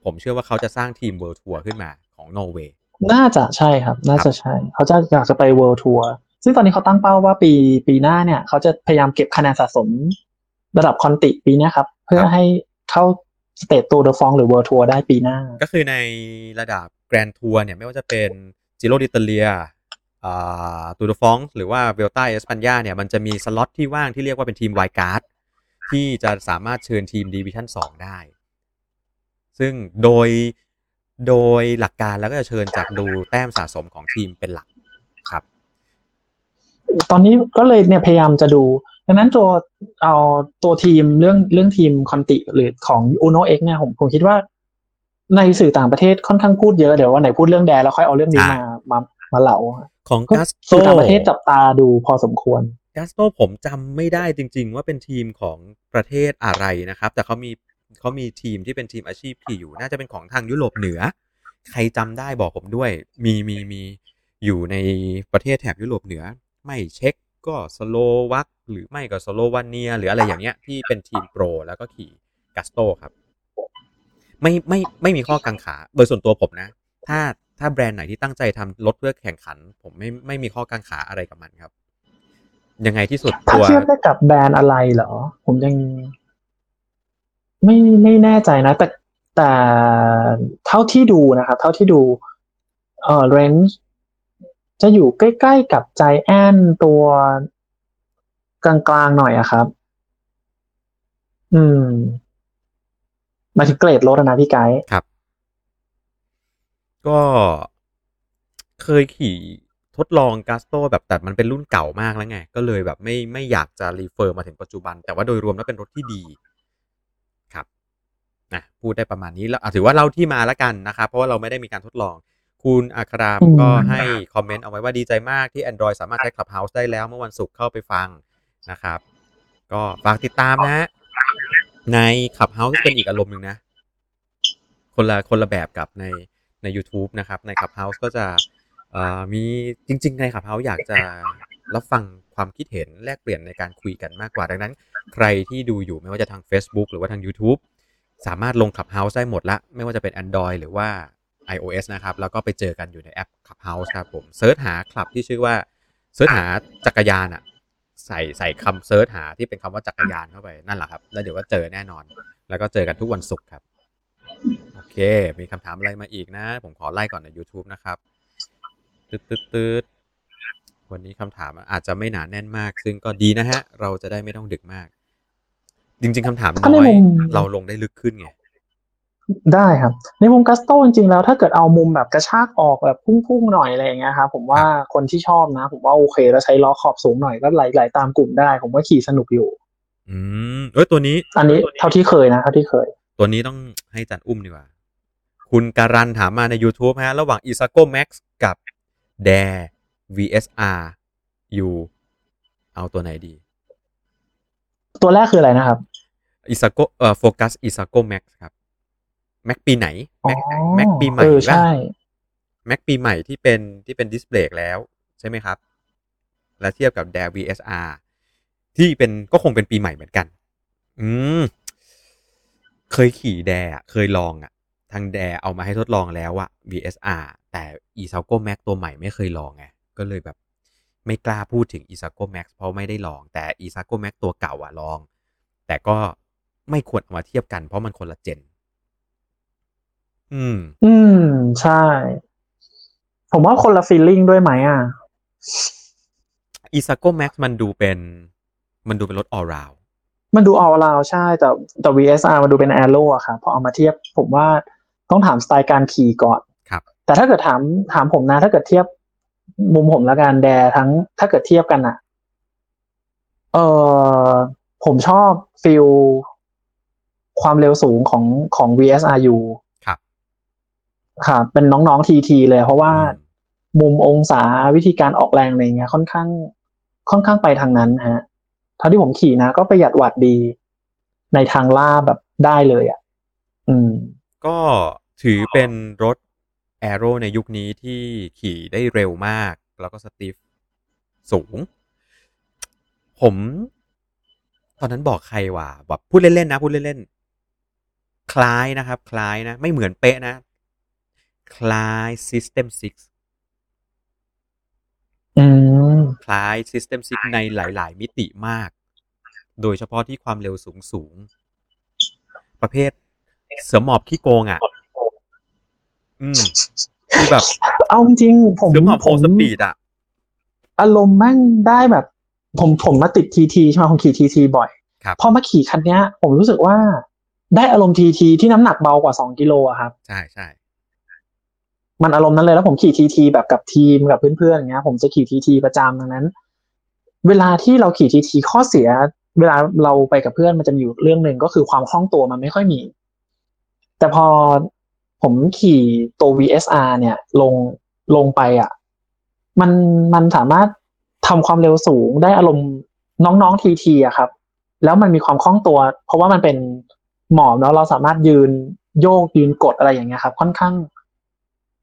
ผมเชื่อว่าเขาจะสร้างทีม World Tour ขึ้นมาของนอร์เวย์น่าจะใช่ครับ น่าจะใช่ เขาจะอยากจะไป World Tour ซึ่งตอนนี้เขาตั้งเป้าว่าปีปีหน้าเนี่ย เขาจะพยายามเก็บคะแนนสะสม ระดับ Conti ปีเนี้ยครับ เพื่อให้เข้าstage Tour de France หรือ World Tour ได้ปีหน้า ก็คือในระดับ Grand Tour เนี่ยไม่ว่าจะเป็น Giro d'Italia อ่า Tour de France หรือว่า Vuelta a España เนี่ยมันจะมีสล็อตที่ว่างที่เรียกว่าเป็นทีม wild card ที่จะสามารถเชิญทีม division 2 ได้ ซึ่งโดยโดยหลักการแล้วก็จะเชิญจากดูแต้มสะสมของทีมเป็นหลักครับ ตอนนี้ก็เลยเนี่ยพยายามจะดู ดังนั้นตัวเอาตัวทีมเรื่องเรื่องทีมคอนติหรือของ Uno X เนี่ยผมผมคิดว่า ในสื่อต่างประเทศค่อนข้างพูดเยอะเดี๋ยววันไหนพูดเรื่องแดนแล้วค่อยเอาเรื่องนี้มามามาเล่าของก็กัสโตสื่อต่างประเทศจับตาดูพอสมควรกัสโตผมจำไม่ได้จริง ๆ ว่าเป็นทีมของประเทศอะไรนะครับ แต่เขามีเขามีทีมที่เป็นทีมอาชีพขี่อยู่ น่าจะเป็นของทางยุโรปเหนือ ใครจำได้บอกผมด้วย มีมีมีอยู่ในประเทศแถบยุโรปเหนือ ไม่เช็กก็สโลวักหรือไม่ก็สโลวาเนีย หรืออะไรอย่างเงี้ยที่เป็นทีมโปรแล้วก็ขี่กัสโตครับ ไม่ไม่ไม่มีข้อกังขาโดยส่วนตัวผมนะ ถ้าถ้าแบรนด์ไหนที่ตั้งใจทำรถเพื่อแข่งขัน ผมไม่ไม่มีข้อกังขาอะไรกับมันครับ ยังไงที่สุดถ้าตัวเทียบได้กับแบรนด์อะไรเหรอ ผมยัง ไม่ไม่แน่ใจนะ แต่แต่เท่าที่ดูนะครับ เท่าที่ดูเอ่อเรนจ์จะอยู่ใกล้ๆกับใจแอนตัวกลางๆหน่อยอะครับ อืมห มายถึงเกรดรถอะนะพี่ไกด์ครับ ก็เคยขี่ทดลองกัสโตแบบแต่มันเป็นรุ่นเก่ามากแล้วไง ก็เลยแบบไม่ไม่อยากจะรีเฟอร์มาถึงปัจจุบัน แต่ว่าโดยรวมแล้วเป็นรถที่ดีครับนะพูดได้ประมาณนี้แล้วอะถือว่าเล่าที่มาแล้วกันนะครับ เพราะว่าเราไม่ได้มีการทดลอง คุณอัครามก็ให้คอมเมนต์เอาไว้ว่าดีใจมากที่ Android สามารถใช้ Clubhouse ได้แล้วเมื่อวันศุกร์เข้าไปฟังนะครับ ก็ฝากติดตามนะ ใน Clubhouse เป็นอีกอารมณ์หนึ่งนะ คนละคนละแบบกับในใน YouTube นะครับ ใน Clubhouse ก็จะเอ่อมีจริง ๆ ใน Clubhouse อยากจะรับฟังความคิดเห็นแลกเปลี่ยนในการคุยกันมากกว่า ดังนั้น ใครที่ดูอยู่ไม่ว่าจะทาง Facebook หรือว่าทาง YouTube สามารถลง Clubhouse ได้หมดละ ไม่ว่าจะเป็น Android หรือว่า iOS นะครับ แล้วก็ไปเจอกันอยู่ในแอป Clubhouse ครับผม search หาคลับที่ชื่อว่า search หาจักรยานอะ ใส่ใส่คำ search หาที่เป็นคำว่าจักรยานเข้าไปนั่นแหละครับ แล้วเดี๋ยวก็เจอแน่นอน แล้วก็เจอกันทุกวันศุกร์ครับโอเค มีคำถามอะไรมาอีกนะ ผมขอไล่ก่อนใน YouTube นะครับตืดตืดตืดวันนี้คำถามอาจจะไม่หนาแน่นมาก ซึ่งก็ดีนะฮะ เราจะได้ไม่ต้องดึกมาก จริง ๆคำถามก็น้ในอยมุมเราลงได้ลึกขึ้นไง ได้ครับ ในมุมกัสโตจริงๆแล้วถ้าเกิดเอามุมแบบกระชากออกแบบพุ่งๆหน่อยอะไรอย่างเงี้ยครับผมว่าคนที่ชอบนะ ผมว่าโอเค แล้วใช้ล้อขอบสูงหน่อยก็ไหลๆตามกลุ่มได้ ผมว่าขี่สนุกอยู่ อืมเอ้ยตัวนี้ อันนี้เท่าที่เคยนะเท่าที่เคย ตัวนี้ต้องให้จันอุ้มดีกว่า คุณการันถามมาใน YouTube ฮะ ระหว่าง i s a g o Max กับ Dare VSR อยู่เอาตัวไหนดี ตัวแรกคืออะไรนะครับ i s a g o เอ่อ Focus i s a g o Max ครับ Max ปีไหนอ๋อ Max Max ปีใหม่เออป่ะใช่ Max ปีใหม่ที่เป็นที่เป็นดิสเพลย์แล้ว ใช่ไหมครับ และเทียบกับ Dare VSR ที่เป็นก็คงเป็นปีใหม่เหมือนกัน อืม เคยขี่แดอะเคยลองอะทางแดเอามาให้ทดลองแล้วอะ VSR แต่ e s a g o Max ตัวใหม่ไม่เคยลองไง ก็เลยแบบ ไม่กล้าพูดถึง e s a g o Max เพราะไม่ได้ลอง แต่ e s a g o Max ตัวเก่าอะลอง แต่ก็ไม่ควรเอามาเทียบกันเพราะมันคนละเจน อืม อืม ใช่ ผมว่าคนละฟีลลิ่งด้วยไหมอะ e s a g o Max มันดูเป็น มันดูเป็นรถ all round มันดูออลราวใช่ แต่แต่ VSR มันดูเป็นแอโร่อะครับพอเอามาเทียบ ผมว่าต้องถามสไตล์การขี่ก่อนครับ แต่ถ้าเกิดถามถามผมนะ ถ้าเกิดเทียบมุมผมละกันแดทั้ง ถ้าเกิดเทียบกันอะเออผมชอบฟิลความเร็วสูงของของ VSRU ครับค่ะ เป็นน้องๆทีทีเลย เพราะว่าอืมมุมองศาวิธีการออกแรงอะไรเงี้ย ค่อนข้าง ค่อนข้างไปทางนั้นฮะเท่าที่ผมขี่นะ ก็ประหยัดวัตต์ดีในทางล่าแบบได้เลยอะ อืม ก็ถือเป็นรถแอโร่ในยุคนี้ที่ขี่ได้เร็วมาก แล้วก็สตีฟสูง ผม ตอนนั้นบอกใครว่าแบบพูดเล่นๆนะ พูดเล่นๆคล้ายนะครับ คล้ายนะ ไม่เหมือนเป๊ะนะ คล้าย System 6อืมคล้าย System 6ในหลาย ๆ มิติมาก โดยเฉพาะที่ความเร็วสูงสูงๆประเภทเสือหมอบขี้โกงอะ อืมคือแบบ เอาจริงๆผมเสือหมอบโฮผมสปีดอะ อารมณ์แม่งได้แบบ ผมผมมาติดทีทีใช่ไหมผมขี่ทีทีบ่อยครับพอมาขี่คันเนี้ย ผมรู้สึกว่าได้อารมณ์ทีทีที่น้ำหนักเบากว่าสองกิโลอะครับ ใช่ใช่ มันอารมณ์นั้นเลยแล้วผมขี่ทีทีแบบกับทีมกับเพื่อนๆอย่างเงี้ย ผมจะขี่ทีทีประจำดังนั้น เวลาที่เราขี่ทีทีข้อเสีย เวลาเราไปกับเพื่อนมันจะมีอยู่เรื่องหนึ่งก็คือความคล่องตัวมันไม่ค่อยมี แต่พอผมขี่ตัว VSR เนี่ย ลงลงไปอะ มันมันสามารถทำความเร็วสูงได้อารมณ์น้องๆทีทีอะครับ แล้วมันมีความคล่องตัว เพราะว่ามันเป็นหมอบแล้วเราสามารถยืนโยกยืนกดอะไรอย่างเงี้ยครับ ค่อนข้าง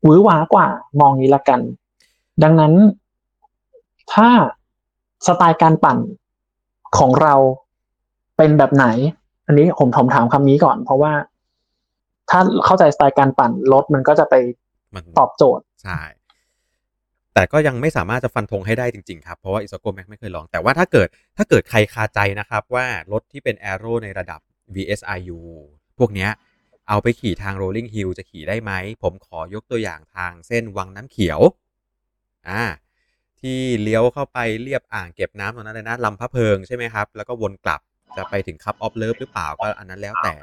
หวือหวากว่ามองนี้ละกัน ดังนั้น ถ้าสไตล์การปั่นของเราเป็นแบบไหน อันนี้ผมผมถามคำนี้ก่อน เพราะว่า ถ้าเข้าใจสไตล์การปั่นรถมันก็จะไปมันตอบโจทย์ใช่แต่ก็ยังไม่สามารถจะฟันธงให้ได้จริง ๆ ครับ เพราะว่าอิสโกแม็กไม่เคยลอง แต่ว่าถ้าเกิดถ้าเกิดใครคาใจนะครับ ว่ารถที่เป็น a อโรในระดับ VSIU พวกเนี้ย เอาไปขี่ทาง Rolling Hill จะขี่ได้ไหม ผมขอยกตัวอย่างทางเส้นวังน้ำเขียวอ่าที่เลี้ยวเข้าไปเรียบอ่างเก็บน้ำตรงนั้นเลยนะลำพะเพิงใช่ไหมครับ แล้วก็วนกลับจะไปถึงคับออฟเลิฟหรือเปล่าก็อันนั้นแล้วแต่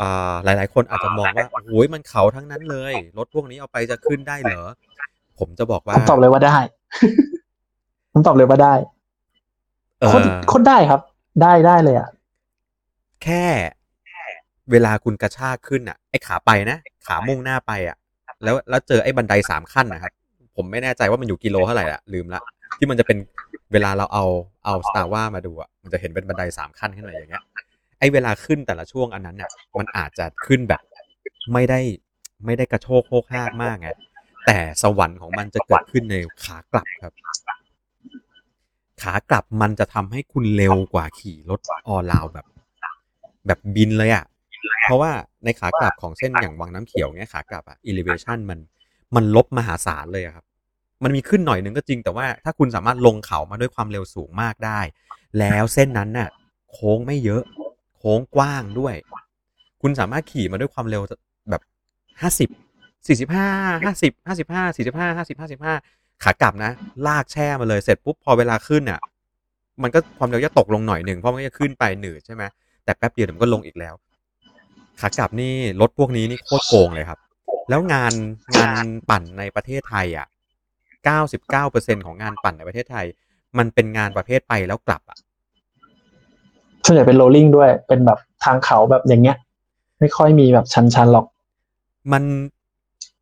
อ่าหลายๆคนอาจจะมองว่าโอ้ยมันเขาทั้งนั้นเลย รถพวกนี้เอาไปจะขึ้นได้เหรอ ผมจะบอกว่าผมตอบเลยว่าได้ผมตอบเลยว่าได้เอโคตรอโคตรได้ครับ ได้ได้เลยอะแค่ เวลาคุณกระชากขึ้นอะไอ้ขาไปนะ ขามุ่งหน้าไปอะ แล้วแล้วเจอไอ้บันไดสามขั้นนะครับ ผมไม่แน่ใจว่ามันอยู่กิโลเท่าไหร่ละลืมละ ที่มันจะเป็นเวลาเราเอาเอาสตาร์ว่ามาดูอะมันจะเห็นเป็นบันไดสามขั้นขึ้นมาอย่างเงี้ยไอ้เวลาขึ้นแต่ละช่วงอันนั้นเนี่ยมันอาจจะขึ้นแบบไม่ได้ไม่ได้กระโชกโคกหากมากไงแต่สวรรค์ของมันจะเกิดขึ้นในขากลับครับ ขากลับมันจะทำให้คุณเร็วกว่าขี่รถออลาวแบบ แบบบินเลยอะ่ะ เพราะว่าในขากลับของเส้นอย่างวังน้ำเขียวเนี่ยขากลับอะ elevation มันมันลบมหาศาลเลยครับ มันมีขึ้นหน่อยหนึงก็จริง แต่ว่าถ้าคุณสามารถลงเขามาด้วยความเร็วสูงมากได้ แล้วเส้นนั้นน่ะ โค้งไม่เยอะ โค้งกว้างด้วย คุณสามารถขี่มาด้วยความเร็วแบบห้าสิบสี่สิบห้าห้าสิบห้าสิบห้าสี่สิบห้าห้าสิบห้าสิบห้าขากลับนะ ลากแช่มาเลยเสร็จปุ๊บพอเวลาขึ้นอะ มันก็ความเร็วจะตกลงหน่อยหนึ่งเพราะมันจะขึ้นไปหนืดใช่ไหมแต่แป๊บเดียวมันก็ลงอีกแล้ว ขากลับนี่รถพวกนี้นี่โคตรโกงเลยครับ แล้วงานงานปั่นในประเทศไทยอะเก้าสิบเก้าเปอร์เซ็นของงานปั่นในประเทศไทย มันเป็นงานประเภทไปแล้วกลับอะส่วนใหญ่เป็นโรลลิ่งด้วย เป็นแบบทางเขาแบบอย่างเงี้ย ไม่ค่อยมีแบบชันๆหรอก มัน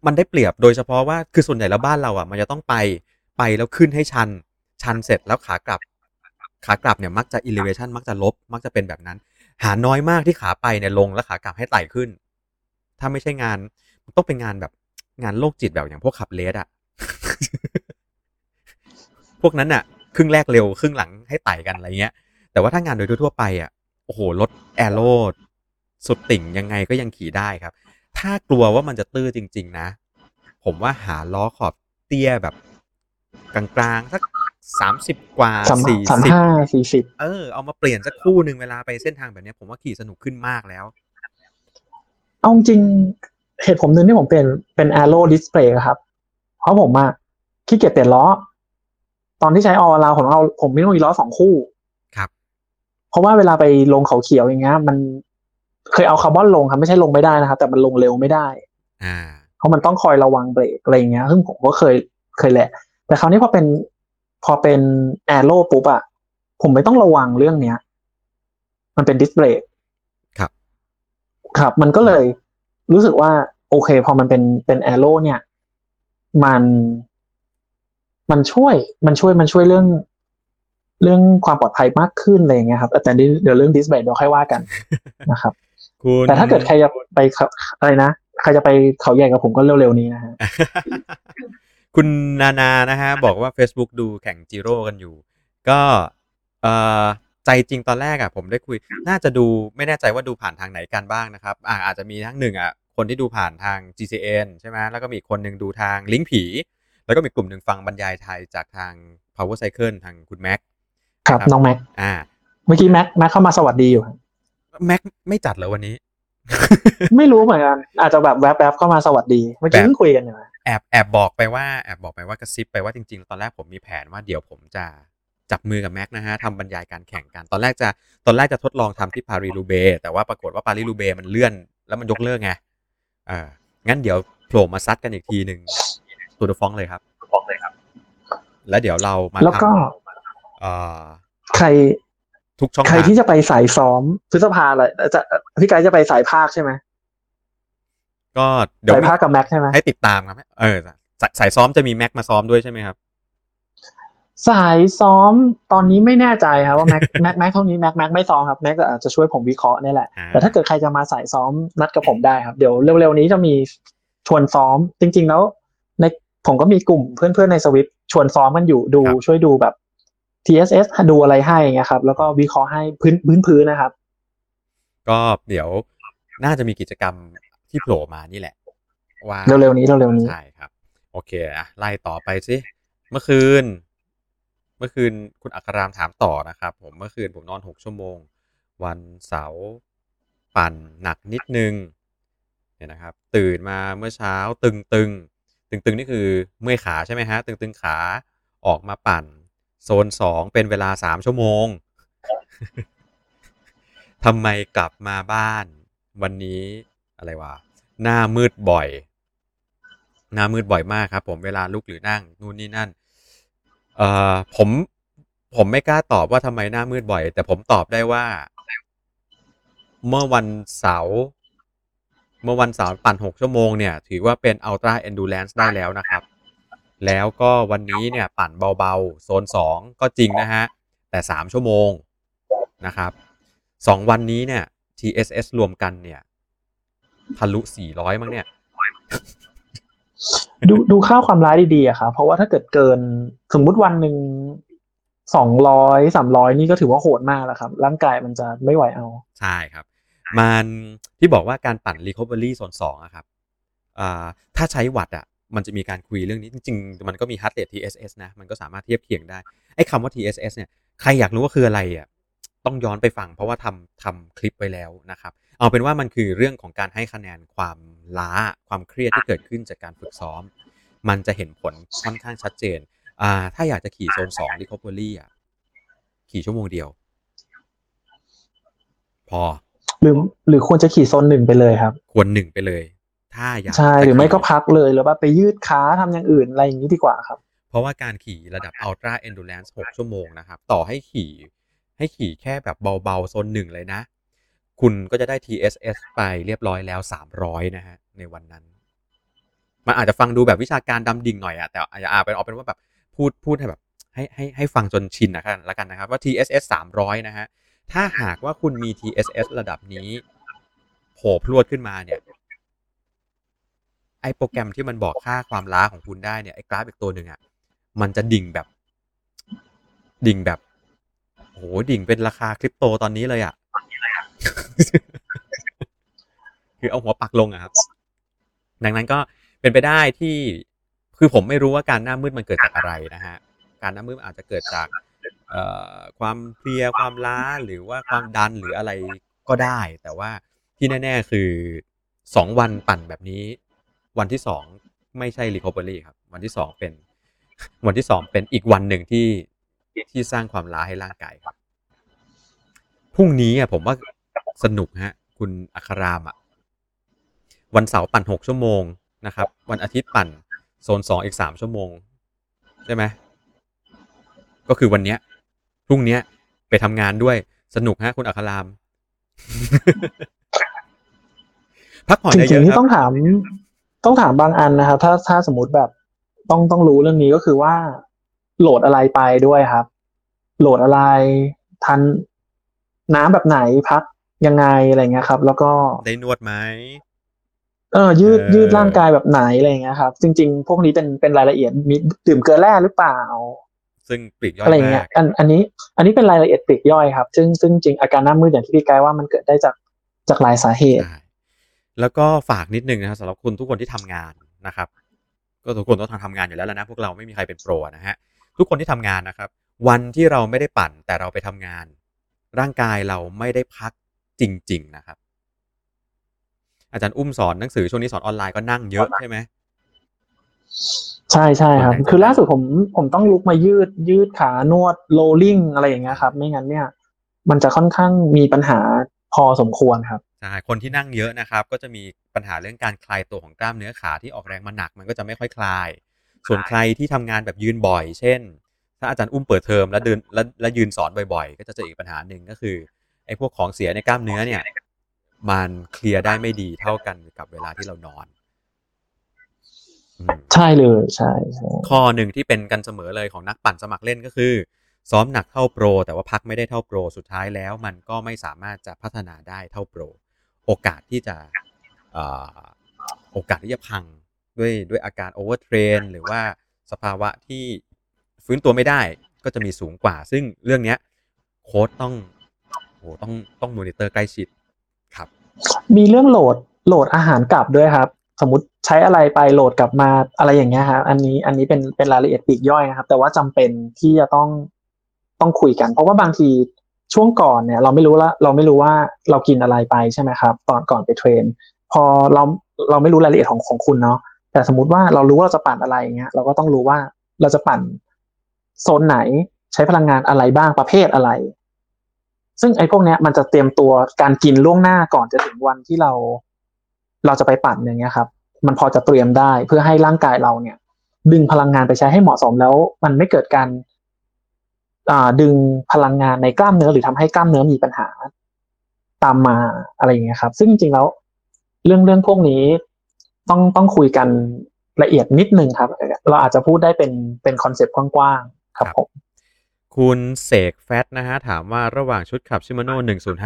มันได้เปรียบโดยเฉพาะว่าคือส่วนใหญ่แล้วบ้านเราอะ มันจะต้องไปไปแล้วขึ้นให้ชัน ชันเสร็จแล้วขากลับ ขากลับเนี่ยมักจะ elevation มักจะลบ มักจะเป็นแบบนั้น หาน้อยมากที่ขาไปเนี่ยลงแล้วขากลับให้ไต่ขึ้น ถ้าไม่ใช่งานมันต้องเป็นงานแบบงานโรคจิตแบบอย่างพวกขับเลสอะพวกนั้นอะครึ่งแรกเร็วครึ่งหลังให้ไต่กันอะไรเงี้ย แต่ว่าถ้างานโดยทั่วไปอะโอ้โหรถแอโร่สุดติ่งยังไงก็ยังขี่ได้ครับ ถ้ากลัวว่ามันจะตื้อจริง ๆ นะ ผมว่าหาล้อขอบเตี้ยแบบกลางๆสัก สามสิบกว่าสามสี่สามสิบห้าสี่สิบเออเอามาเปลี่ยนสักคู่หนึ่งเวลาไปเส้นทางแบบเนี้ยผมว่าขี่สนุกขึ้นมากแล้ว เอาจริงเหตุผมหนึ่งที่ผมเปลี่ยนเป็น Aero Display อะครับ เพราะผมอะขี้เกียจเปลี่ยนล้อ ตอนที่ใช้ออลาผมเอาผมไม่ต้องมีล้อสองคู่ครับ เพราะว่าเวลาไปลงเขาเขียวอย่างเงี้ยมันเคยเอาคาร์บอนลงครับไม่ใช่ลงไม่ได้นะครับ แต่มันลงเร็วไม่ได้อ่าเพราะมันต้องคอยระวังเบรกอะไรอย่างเงี้ยซึ่งผมก็เคยเคยแหละ แต่คราวนี้พอเป็น พอเป็นแอโร่ปุ๊บอะผมไม่ต้องระวังเรื่องเนี้ย มันเป็นดิสเบรกครับ ครับ มันก็เลยรู้สึกว่า โอเค พอมันเป็นเป็นแอโร่เนี่ย มันมันช่วย มันช่วยมันช่วยเรื่อง เรื่องความปลอดภัยมากขึ้นอะไรอย่างเงี้ยครับแต่เดี๋ยวเรื่องดิสเบรกเดี๋ยวค่อยว่ากันนะครับคุณแต่ถ้าเกิดใครจะไปเขาอะไรนะใครจะไปเขาใหญ่กับผมก็เร็วๆนี้นะฮะ คุณนานานะฮะบอกว่า Facebook ดูแข่งจิโร่กันอยู่ ก็เอ่อใจจริงตอนแรกอะผมได้คุย น่าจะดูไม่แน่ใจว่าดูผ่านทางไหนกันบ้างนะครับอ่าอาจจะมีทั้งหนึ่งอะคนที่ดูผ่านทาง GCN ใช่ไหมแล้วก็มีอีกคนหนึ่งดูทางลิงก์ผี แล้วก็มีกลุ่มหนึ่งฟังบรรยายไทยจากทาง power cycle ทางคุณแม็กครับครับน้องแม็กอ่า เมื่อกี้แม็กแม็กเข้ามาสวัสดีอยู่ครับแม็กไม่จัดเหรอวันนี้ ไม่รู้เหมือนกันอาจจะแบบแวบๆเข้ามาสวัสดี เมื่อกี้แบบเพิ่งคุยกันอยู่นะ แอบแอบบอกไปว่าแอบบอกไปว่ากระซิบไปว่าจริง ๆ ตอนแรกผมมีแผนว่าเดี๋ยวผมจะจับมือกับแม็กนะฮะทำบรรยายการแข่งกัน ตอนแรกจะตอนแรกจะทดลองทำที่ปารีลูเบแต่ว่าปรากฏว่าปารีลูเบมันเลื่อน แล้วมันยกเลิกไงเอองั้นเดี๋ยวโผล่มาซัดกันอีกทีหนึ่งตัวเดฟองเลยครับฟองเลยครับ แล้วเดี๋ยวเรามาแล้วก็ทำเอ่อใครทุกช่องใครทางที่จะไปสายซ้อมพฤษภาอะไรจะพี่ไกด์จะไปสายภาคใช่ไหม ก็เดี๋ยวสายภาคกับแม็กใช่ไหมให้ติดตามครับเออสายสายซ้อมจะมีแม็กมาซ้อมด้วยใช่ไหมครับ สายซ้อมตอนนี้ไม่แน่ใจครับว่าแม็กแม็กแม็กเท่านี้แม็กแม็กไม่ซ้อมครับแม็กก็อาจจะช่วยผมวิเคราะห์นี่แหละอ่าแต่ถ้าเกิดใครจะมาสายซ้อมนัดกับผมได้ครับเดี๋ยวเร็วๆนี้จะมีชวนซ้อม จริง ๆ แล้ว ในผมก็มีกลุ่มเพื่อนๆในสวิตชวนซ้อมกันอยู่ดูช่วยดูแบบ TSS ดูอะไรให้อย่างเงี้ยครับ แล้วก็วิเคราะห์ให้พื้นพื้นพื้นนะครับ ก็เดี๋ยวน่าจะมีกิจกรรม ที่โผล่มานี่แหละ ว่าเร็วๆนี้เร็วๆนี้ใช่ครับ โอเคอะไล่ต่อไปสิเมื่อคืน เมื่อคืนคุณอัครามถามต่อนะครับ ผมเมื่อคืนผมนอนหกชั่วโมง วันเสาร์ปั่นหนักนิดนึงเนี่ยนะครับ ตื่นมาเมื่อเช้าตึงตึงตึงตึงๆนี่คือเมื่อยขาใช่ไหมฮะ ตึงตึงๆขาออกมาปั่น โซนสองเป็นเวลาสามชั่วโมงทำไมกลับมาบ้าน วันนี้ อะไรวะหน้ามืดบ่อย หน้ามืดบ่อยมากครับ ผมเวลาลุกหรือนั่งนู่นนี่นั่น เอ่อผมผมไม่กล้าตอบว่าทำไมหน้ามืดบ่อย แต่ผมตอบได้ว่า เมื่อวันเสาร์เมื่อวันเสาร์ปั่นหกชั่วโมงเนี่ย ถือว่าเป็น Ultra Endurance ได้แล้วนะครับ แล้วก็วันนี้เนี่ย ปั่นเบาๆ โซนสองก็จริงนะฮะ แต่สามชั่วโมงนะครับสองวันนี้เนี่ย TSS รวมกันเนี่ย ทะลุสี่ร้อยมั้งเนี่ย ดูดูค่าความร้ายดีๆอะครับเพราะว่าถ้าเกิดเกินสมมุติวันหนึ่งสองร้อยสามร้อยนี่ก็ถือว่าโหดมากแล้วครับ ร่างกายมันจะไม่ไหวเอา ใช่ครับ มันที่บอกว่าการปั่น Recovery โซนสองอะครับอ่าถ้าใช้วัดอะมันจะมีการคุยเรื่องนี้จริงๆ มันก็มี heart rate TSS นะ มันก็สามารถเทียบเคียงได้ ไอ้คำว่า TSS เนี่ย ใครอยากรู้ว่าคืออะไรอะต้องย้อนไปฟัง เพราะว่าทำทำคลิปไว้แล้วนะครับ เอาเป็นว่ามันคือเรื่องของการให้คะแนนความล้าความเครียดที่เกิดขึ้นจากการฝึกซ้อม มันจะเห็นผลค่อนข้างชัดเจน อ่า ถ้าอยากจะขี่โซนสอง Recovery อะขี่ชั่วโมงเดียว พอ หรือหรือควรจะขี่โซนหนึ่งไปเลยครับ ควรหนึ่งไปเลย ถ้าอยากใช่จะหรือไม่ก็ขี่พักเลยหรือว่าไปยืดขาทำอย่างอื่นอะไรอย่างนี้ดีกว่าครับ เพราะว่าการขี่ระดับ Ultra Endurance 6 ชั่วโมงนะครับ ต่อให้ขี่ให้ขี่แค่แบบเบาๆโซนหนึ่งเลยนะ คุณก็จะได้ TSS ไปเรียบร้อยแล้ว 300 นะฮะ ในวันนั้น มันอาจจะฟังดูแบบวิชาการดำดิ่งหน่อยอะแต่อาจจะเป็นเอาเป็นว่าแบบพูดพูดให้แบบให้ให้ให้ฟังจนชินนะครับแล้วกันนะครับ ว่า TSS 300 นะฮะ ถ้าหากว่าคุณมี TSS ระดับนี้โผล่พรวดขึ้นมาเนี่ย ไอโปรแกรมที่มันบอกค่าความล้าของคุณได้เนี่ยไอกราฟอีกตัวหนึ่งอะมันจะดิ่งแบบ ดิ่งแบบโหดิ่งเป็นราคาคริปโตตอนนี้เลยอะ คือเอาหัวปักลงอะครับ ดังนั้นก็เป็นไปได้ที่คือผมไม่รู้ว่าการหน้ามืดมันเกิดจากอะไรนะฮะ การหน้ามืดอาจจะเกิดจากเอ่อความเพลียความล้าหรือว่าความดันหรืออะไรก็ได้ แต่ว่าที่แน่ ๆ คือสองวันปั่นแบบนี้ วันที่สองไม่ใช่ recovery ครับ วันที่สองเป็น วันที่สองเป็นอีกวันหนึ่งที่ที่สร้างความล้าให้ร่างกายครับพรุ่งนี้อะผมว่า สนุกฮะ คุณอัครามอะวันเสาร์ปั่นหกชั่วโมงนะครับ วันอาทิตย์ปั่นโซนสองอีกสามชั่วโมง ใช่ไหมก็คือวันเนี้ยพรุ่งเนี้ย ไปทำงานด้วยสนุกฮะ คุณอัคราม พักผ่อนจเยริงอะๆๆนี่ต้องถาม ต้องถามบางอันนะครับ ถ้าถ้าสมมติแบบต้องต้องรู้เรื่องนี้ก็คือว่า โหลดอะไรไปด้วยครับ โหลดอะไรทันน้ำแบบไหนพัก ยังไงอะไรเงี้ยครับ แล้วก็ได้นวดไหมเออยืดเออยืดร่างกายแบบไหนอะไรเงี้ยครับ จริง ๆ พวกนี้เป็นเป็นรายละเอียดมีดื่มเกลือแร่หรือเปล่า ซึ่งปลีกย่อยอะไรเงี้มายกอันอันนี้อันนี้เป็นรายละเอียดปลีกย่อยครับ ซึ่งซึ่งจริงอาการหน้ามืดอย่างที่พี่กายว่ามันเกิดได้จากจากหลายสาเหตุใช่แล้วก็ฝากนิดนึงนะครับสำหรับคุณทุกคนที่ทำงานนะครับ ก็ทุกคนต้องทำงานอยู่แล้วแล้วนะพวกเราไม่มีใครเป็นโปรนะฮะทุกคนที่ทำงานนะครับ วันที่เราไม่ได้ปั่นแต่เราไปทำงาน ร่างกายเราไม่ได้พัก จริง ๆ นะครับ อาจารย์อุ้มสอนหนังสือช่วงนี้สอนออนไลน์ก็นั่งเยอะใช่ไหมใช่ใช่ครับส่วนใหญ่จะคือล่าสุดผมผมต้องลุกมายืดยืดขานวดโรลลิ่งอะไรอย่างเงี้ยครับ ไม่งั้นเนี่ย มันจะค่อนข้างมีปัญหาพอสมควรครับใช่คนที่นั่งเยอะนะครับ ก็จะมีปัญหาเรื่องการคลายตัวของกล้ามเนื้อขาที่ออกแรงมาหนักมันก็จะไม่ค่อยคลาย ส่วนใครที่ทำงานแบบยืนบ่อย เช่น ถ้าอาจารย์อุ้มเปิดเทอมแล้วเดินแล้วแล้วยืนสอนบ่อยๆ ก็จะเจออีกปัญหาหนึ่งก็คือไอ้พวกของเสียในกล้ามเนื้อเนี่ย มันเคลียร์ได้ไม่ดีเท่ากันกับเวลาที่เรานอนอืมใช่เลยใช่ใช่ข้อหนึ่งที่เป็นกันเสมอเลยของนักปั่นสมัครเล่นก็คือ ซ้อมหนักเท่าโปร แต่ว่าพักไม่ได้เท่าโปร สุดท้ายแล้ว มันก็ไม่สามารถจะพัฒนาได้เท่าโปร โอกาสที่จะเอ่อโอกาสที่จะพังด้วยด้วยอาการ overtrain หรือว่าสภาวะที่ฟื้นตัวไม่ได้ก็จะมีสูงกว่า ซึ่งเรื่องเนี้ย โค้ชต้อง โหต้องต้องมอนิเตอร์ใกล้ชิดครับ มีเรื่องโหลดโหลดอาหารกลับด้วยครับ สมมติใช้อะไรไปโหลดกลับมาอะไรอย่างเงี้ยครับอันนี้อันนี้เป็นเป็นรายละเอียดปีกย่อยนะครับ แต่ว่าจำเป็นที่จะต้องต้องคุยกัน เพราะว่าบางทีช่วงก่อนเนี่ยเราไม่รู้ละเราไม่รู้ว่าเรากินอะไรไปใช่ไหมครับ ตอนก่อนไปเทรน พอเราเราไม่รู้รายละเอียดของของคุณเนาะแต่สมมติว่าเรารู้ว่าเราจะปั่นอะไรอย่างเงี้ยเราก็ต้องรู้ว่าเราจะปั่นโซนไหนใช้พลังงานอะไรบ้างประเภทอะไร ซึ่งไอ้พวกเนี้ยมันจะเตรียมตัวการกินล่วงหน้าก่อนจะถึงวันที่เรา เราจะไปปั่นอย่างเงี้ยครับ มันพอจะเตรียมได้เพื่อให้ร่างกายเราเนี่ย ดึงพลังงานไปใช้ให้เหมาะสมแล้ว มันไม่เกิดการอ่าดึงพลังงานในกล้ามเนื้อหรือทำให้กล้ามเนื้อมีปัญหา ตามมาอะไรอย่างเงี้ยครับ ซึ่งจริงๆแล้ว เรื่องเรื่องพวกนี้ต้องต้องคุยกันละเอียดนิดนึงครับ เราอาจจะพูดได้เป็นเป็น concept กว้างๆครับผม คุณเสกแฟตนะฮะถามว่าระหว่างชุดขับ Shimano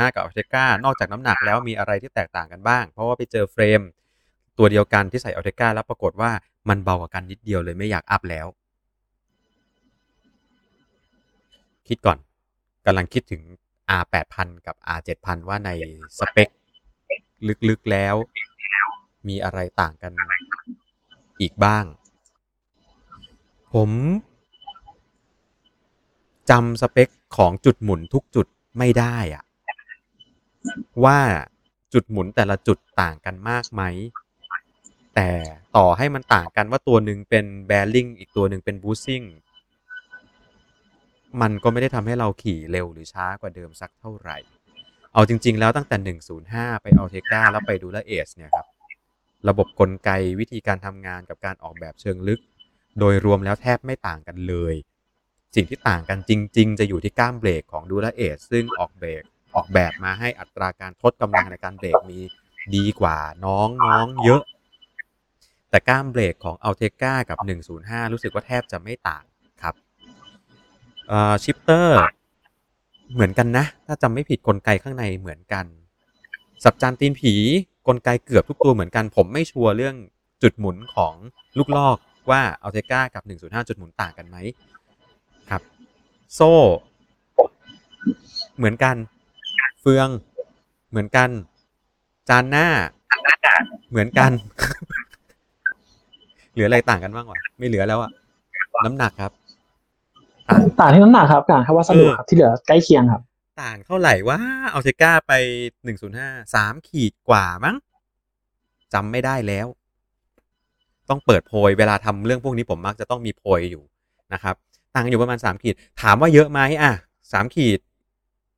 105 กับ Ultegra นอกจากน้ำหนักแล้วมีอะไรที่แตกต่างกันบ้าง เพราะว่าไปเจอ frame ตัวเดียวกันที่ใส่ Ultegra แล้วปรากฏว่ามันเบากว่ากันนิดเดียวเลยไม่อยากอัพแล้ว คิดก่อนกำลังคิดถึง R 8000กับ R 7000ว่าในสเปค ลึกๆแล้ว มีอะไรต่างกันอีกบ้าง ผม จำสเปคของจุดหมุนทุกจุดไม่ได้อะว่าจุดหมุนแต่ละจุดต่างกันมากไหม แต่ต่อให้มันต่างกันว่าตัวหนึ่งเป็นแบริ่งอีกตัวหนึ่งเป็นบูซิ่งมันก็ไม่ได้ทำให้เราขี่เร็วหรือช้ากว่าเดิมสักเท่าไหร่ เอาจริง ๆ แล้วตั้งแต่ 105 ไปเอาเทก้าแล้วไปดูแลเอสเนี่ยครับ ระบบกลไกวิธีการทำงานกับการออกแบบเชิงลึก โดยรวมแล้วแทบไม่ต่างกันเลย สิ่งที่ต่างกันจริง ๆ จะอยู่ที่ก้ามเบรกของ Dura-Ace ซึ่งออกเบรกออกแบบมาให้อัตราการทดกำลังในการเบรกมีดีกว่าน้องน้องเยอะ แต่ก้ามเบรกของ Ultegra กับ 105 รู้สึกว่าแทบจะไม่ต่างครับ shifter เหมือนกันนะ ถ้าจำไม่ผิดกลไกข้างในเหมือนกัน สับจานตีนผีกลไกเกือบทุกตัวเหมือนกัน ผมไม่ชัวร์เรื่องจุดหมุนของลูกลอกว่าอัลเทกากับ 105 จุดหมุนต่างกันไหม โซ่ เหมือนกัน เฟือง เหมือนกัน จานหน้า เหมือนกัน เหลืออะไรต่างกันบ้างวะไม่เหลือแล้วอะน้ำหนักครับ ต่างต่างที่น้ำหนักครับต่างแค่วัสดุครับที่เหลือใกล้เคียงครับ ต่างเท่าไหร่ว่าเอาเทก้าไปหนึ่งศูนย์ห้าสามขีดกว่ามั้งจำไม่ได้แล้ว ต้องเปิดโพยเวลาทำเรื่องพวกนี้ผมมักจะต้องมีโพยอยู่นะครับ ต่างอยู่ประมาณสามขีด ถามว่าเยอะไหมอะสามขีด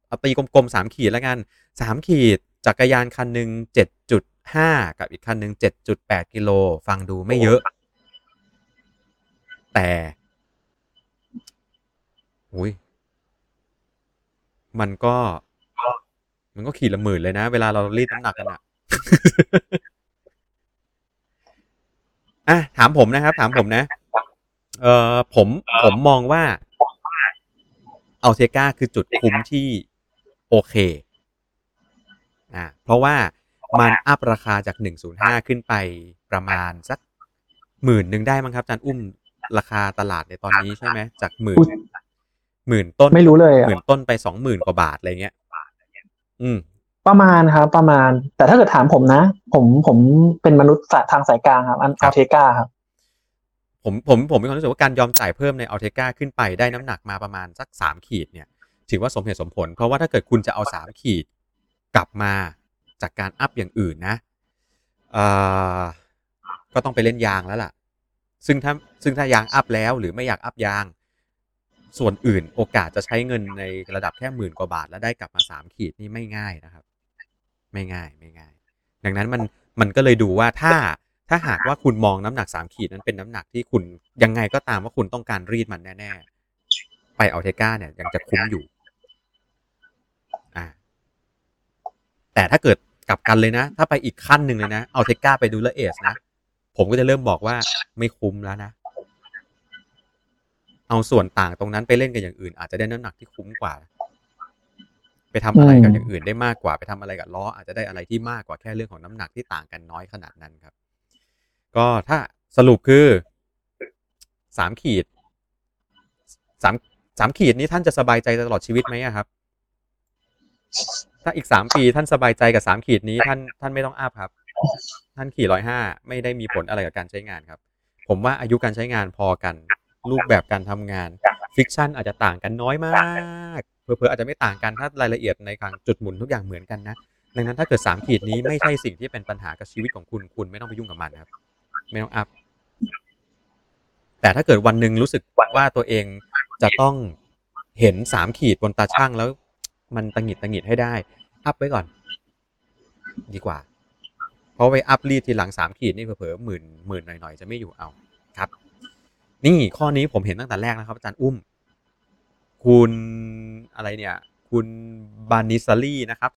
เอาตีกลมๆสามขีดแล้วกันสามขีดจักรยานคันหนึ่งเจ็ดจุดห้ากับอีกคันหนึ่งเจ็ดจุดแปดกิโลฟังดูไม่เยอะ แต่อุ้ยมันก็ มันก็ขีดละหมื่นเลยนะ เวลาเรารีดน้ำหนักกันอะอะถามผมนะครับ ถามผมนะ เอ่อผมผมมองว่าอัลเทกาคือจุดคุ้มที่โอเคอ่าเพราะว่ามันอัพราคาจากหนึ่งศูนย์ห้าขึ้นไปประมาณสักหมื่นหนึ่งได้มั้งครับอาจารย์อุ้มราคาตลาดในตอนนี้ใช่ไหมจากหมื่นอุ๊ยหมื่นต้นไม่รู้เลยอะหมื่นต้นไปสองหมื่นกว่าบาทอะไรเงี้ยอืม ประมาณครับประมาณ แต่ถ้าเกิดถามผมนะ ผมผมเป็นมนุษย์ทางสายกลางครับอันครัอับลเทกาครับ ผมผมผมมีความรู้สึกว่าการยอมจ่ายเพิ่มในอัลเทกาขึ้นไปได้น้ำหนักมาประมาณสักสามขีดเนี่ย ถือว่าสมเหตุสมผล เพราะว่าถ้าเกิดคุณจะเอาสามขีดกลับมาจากการอัพอย่างอื่นนะเออก็ต้องไปเล่นยางแล้วล่ะ ซึ่งถ้าซึ่งถ้ายางอัพแล้วหรือไม่อยากอัพยาง ส่วนอื่นโอกาสจะใช้เงินในระดับแค่หมื่นกว่าบาท แล้วได้กลับมาสามขีดนี่ไม่ง่ายนะครับ ไม่ง่ายไม่ง่าย ดังนั้นมันมันก็เลยดูว่าถ้า ถ้าหากว่าคุณมองน้ำหนักสามขีดนั้นเป็นน้ำหนักที่คุณยังไงก็ตามว่าคุณต้องการรีดมันแน่ ๆ ไปเอาเทก้าเนี่ยยังจะคุ้มอยู่ อ่า แต่ถ้าเกิดกลับกันเลยนะ ถ้าไปอีกขั้นหนึ่งเลยนะ เอาเทก้าไปดูแลเอสนะ ผมก็จะเริ่มบอกว่าไม่คุ้มแล้วนะ เอาส่วนต่างตรงนั้นไปเล่นกับอย่างอื่น อาจจะได้น้ำหนักที่คุ้มกว่า ไปทำอะไรกับอย่างอื่นได้มากกว่า ไปทำอะไรกับล้ออาจจะได้อะไรที่มากกว่าแค่เรื่องของน้ำหนักที่ต่างกันน้อยขนาดนั้นครับ ก็ถ้าสรุปคือสามขีดสามสามขีดนี้ท่านจะสบายใจตลอดชีวิตไหมครับ ถ้าอีกสามปีท่านสบายใจกับสามขีดนี้ท่านท่านไม่ต้องอัพครับ ท่านขี่ร้อยห้าไม่ได้มีผลอะไรกับการใช้งานครับ ผมว่าอายุการใช้งานพอกัน รูปแบบการทำงาน friction อาจจะต่างกันน้อยมากเผลอๆอาจจะไม่ต่างกันถ้ารายละเอียดในการจุดหมุนทุกอย่างเหมือนกันนะดังนั้นถ้าเกิดสามขีดนี้ไม่ใช่สิ่งที่เป็นปัญหากับชีวิตของคุณคุณไม่ต้องไปยุ่งกับมันครับ ไม่ต้องอัพ แต่ถ้าเกิดวันหนึ่งรู้สึกว่าตัวเองจะต้องเห็นสามขีดบนตาชั่งแล้ว มันหงุดหงิดหงุดหงิดให้ได้ อัพไว้ก่อน ดีกว่า เพราะไปอัพรีดทีหลังสามขีดนี่เผลอหมื่นหมื่นหน่อยๆ จะไม่อยู่เอาครับ นี่ข้อนี้ผมเห็นตั้งแต่แรกนะครับ อาจารย์อุ้ม คุณอะไรเนี่ย คุณบานิซารีนะครับ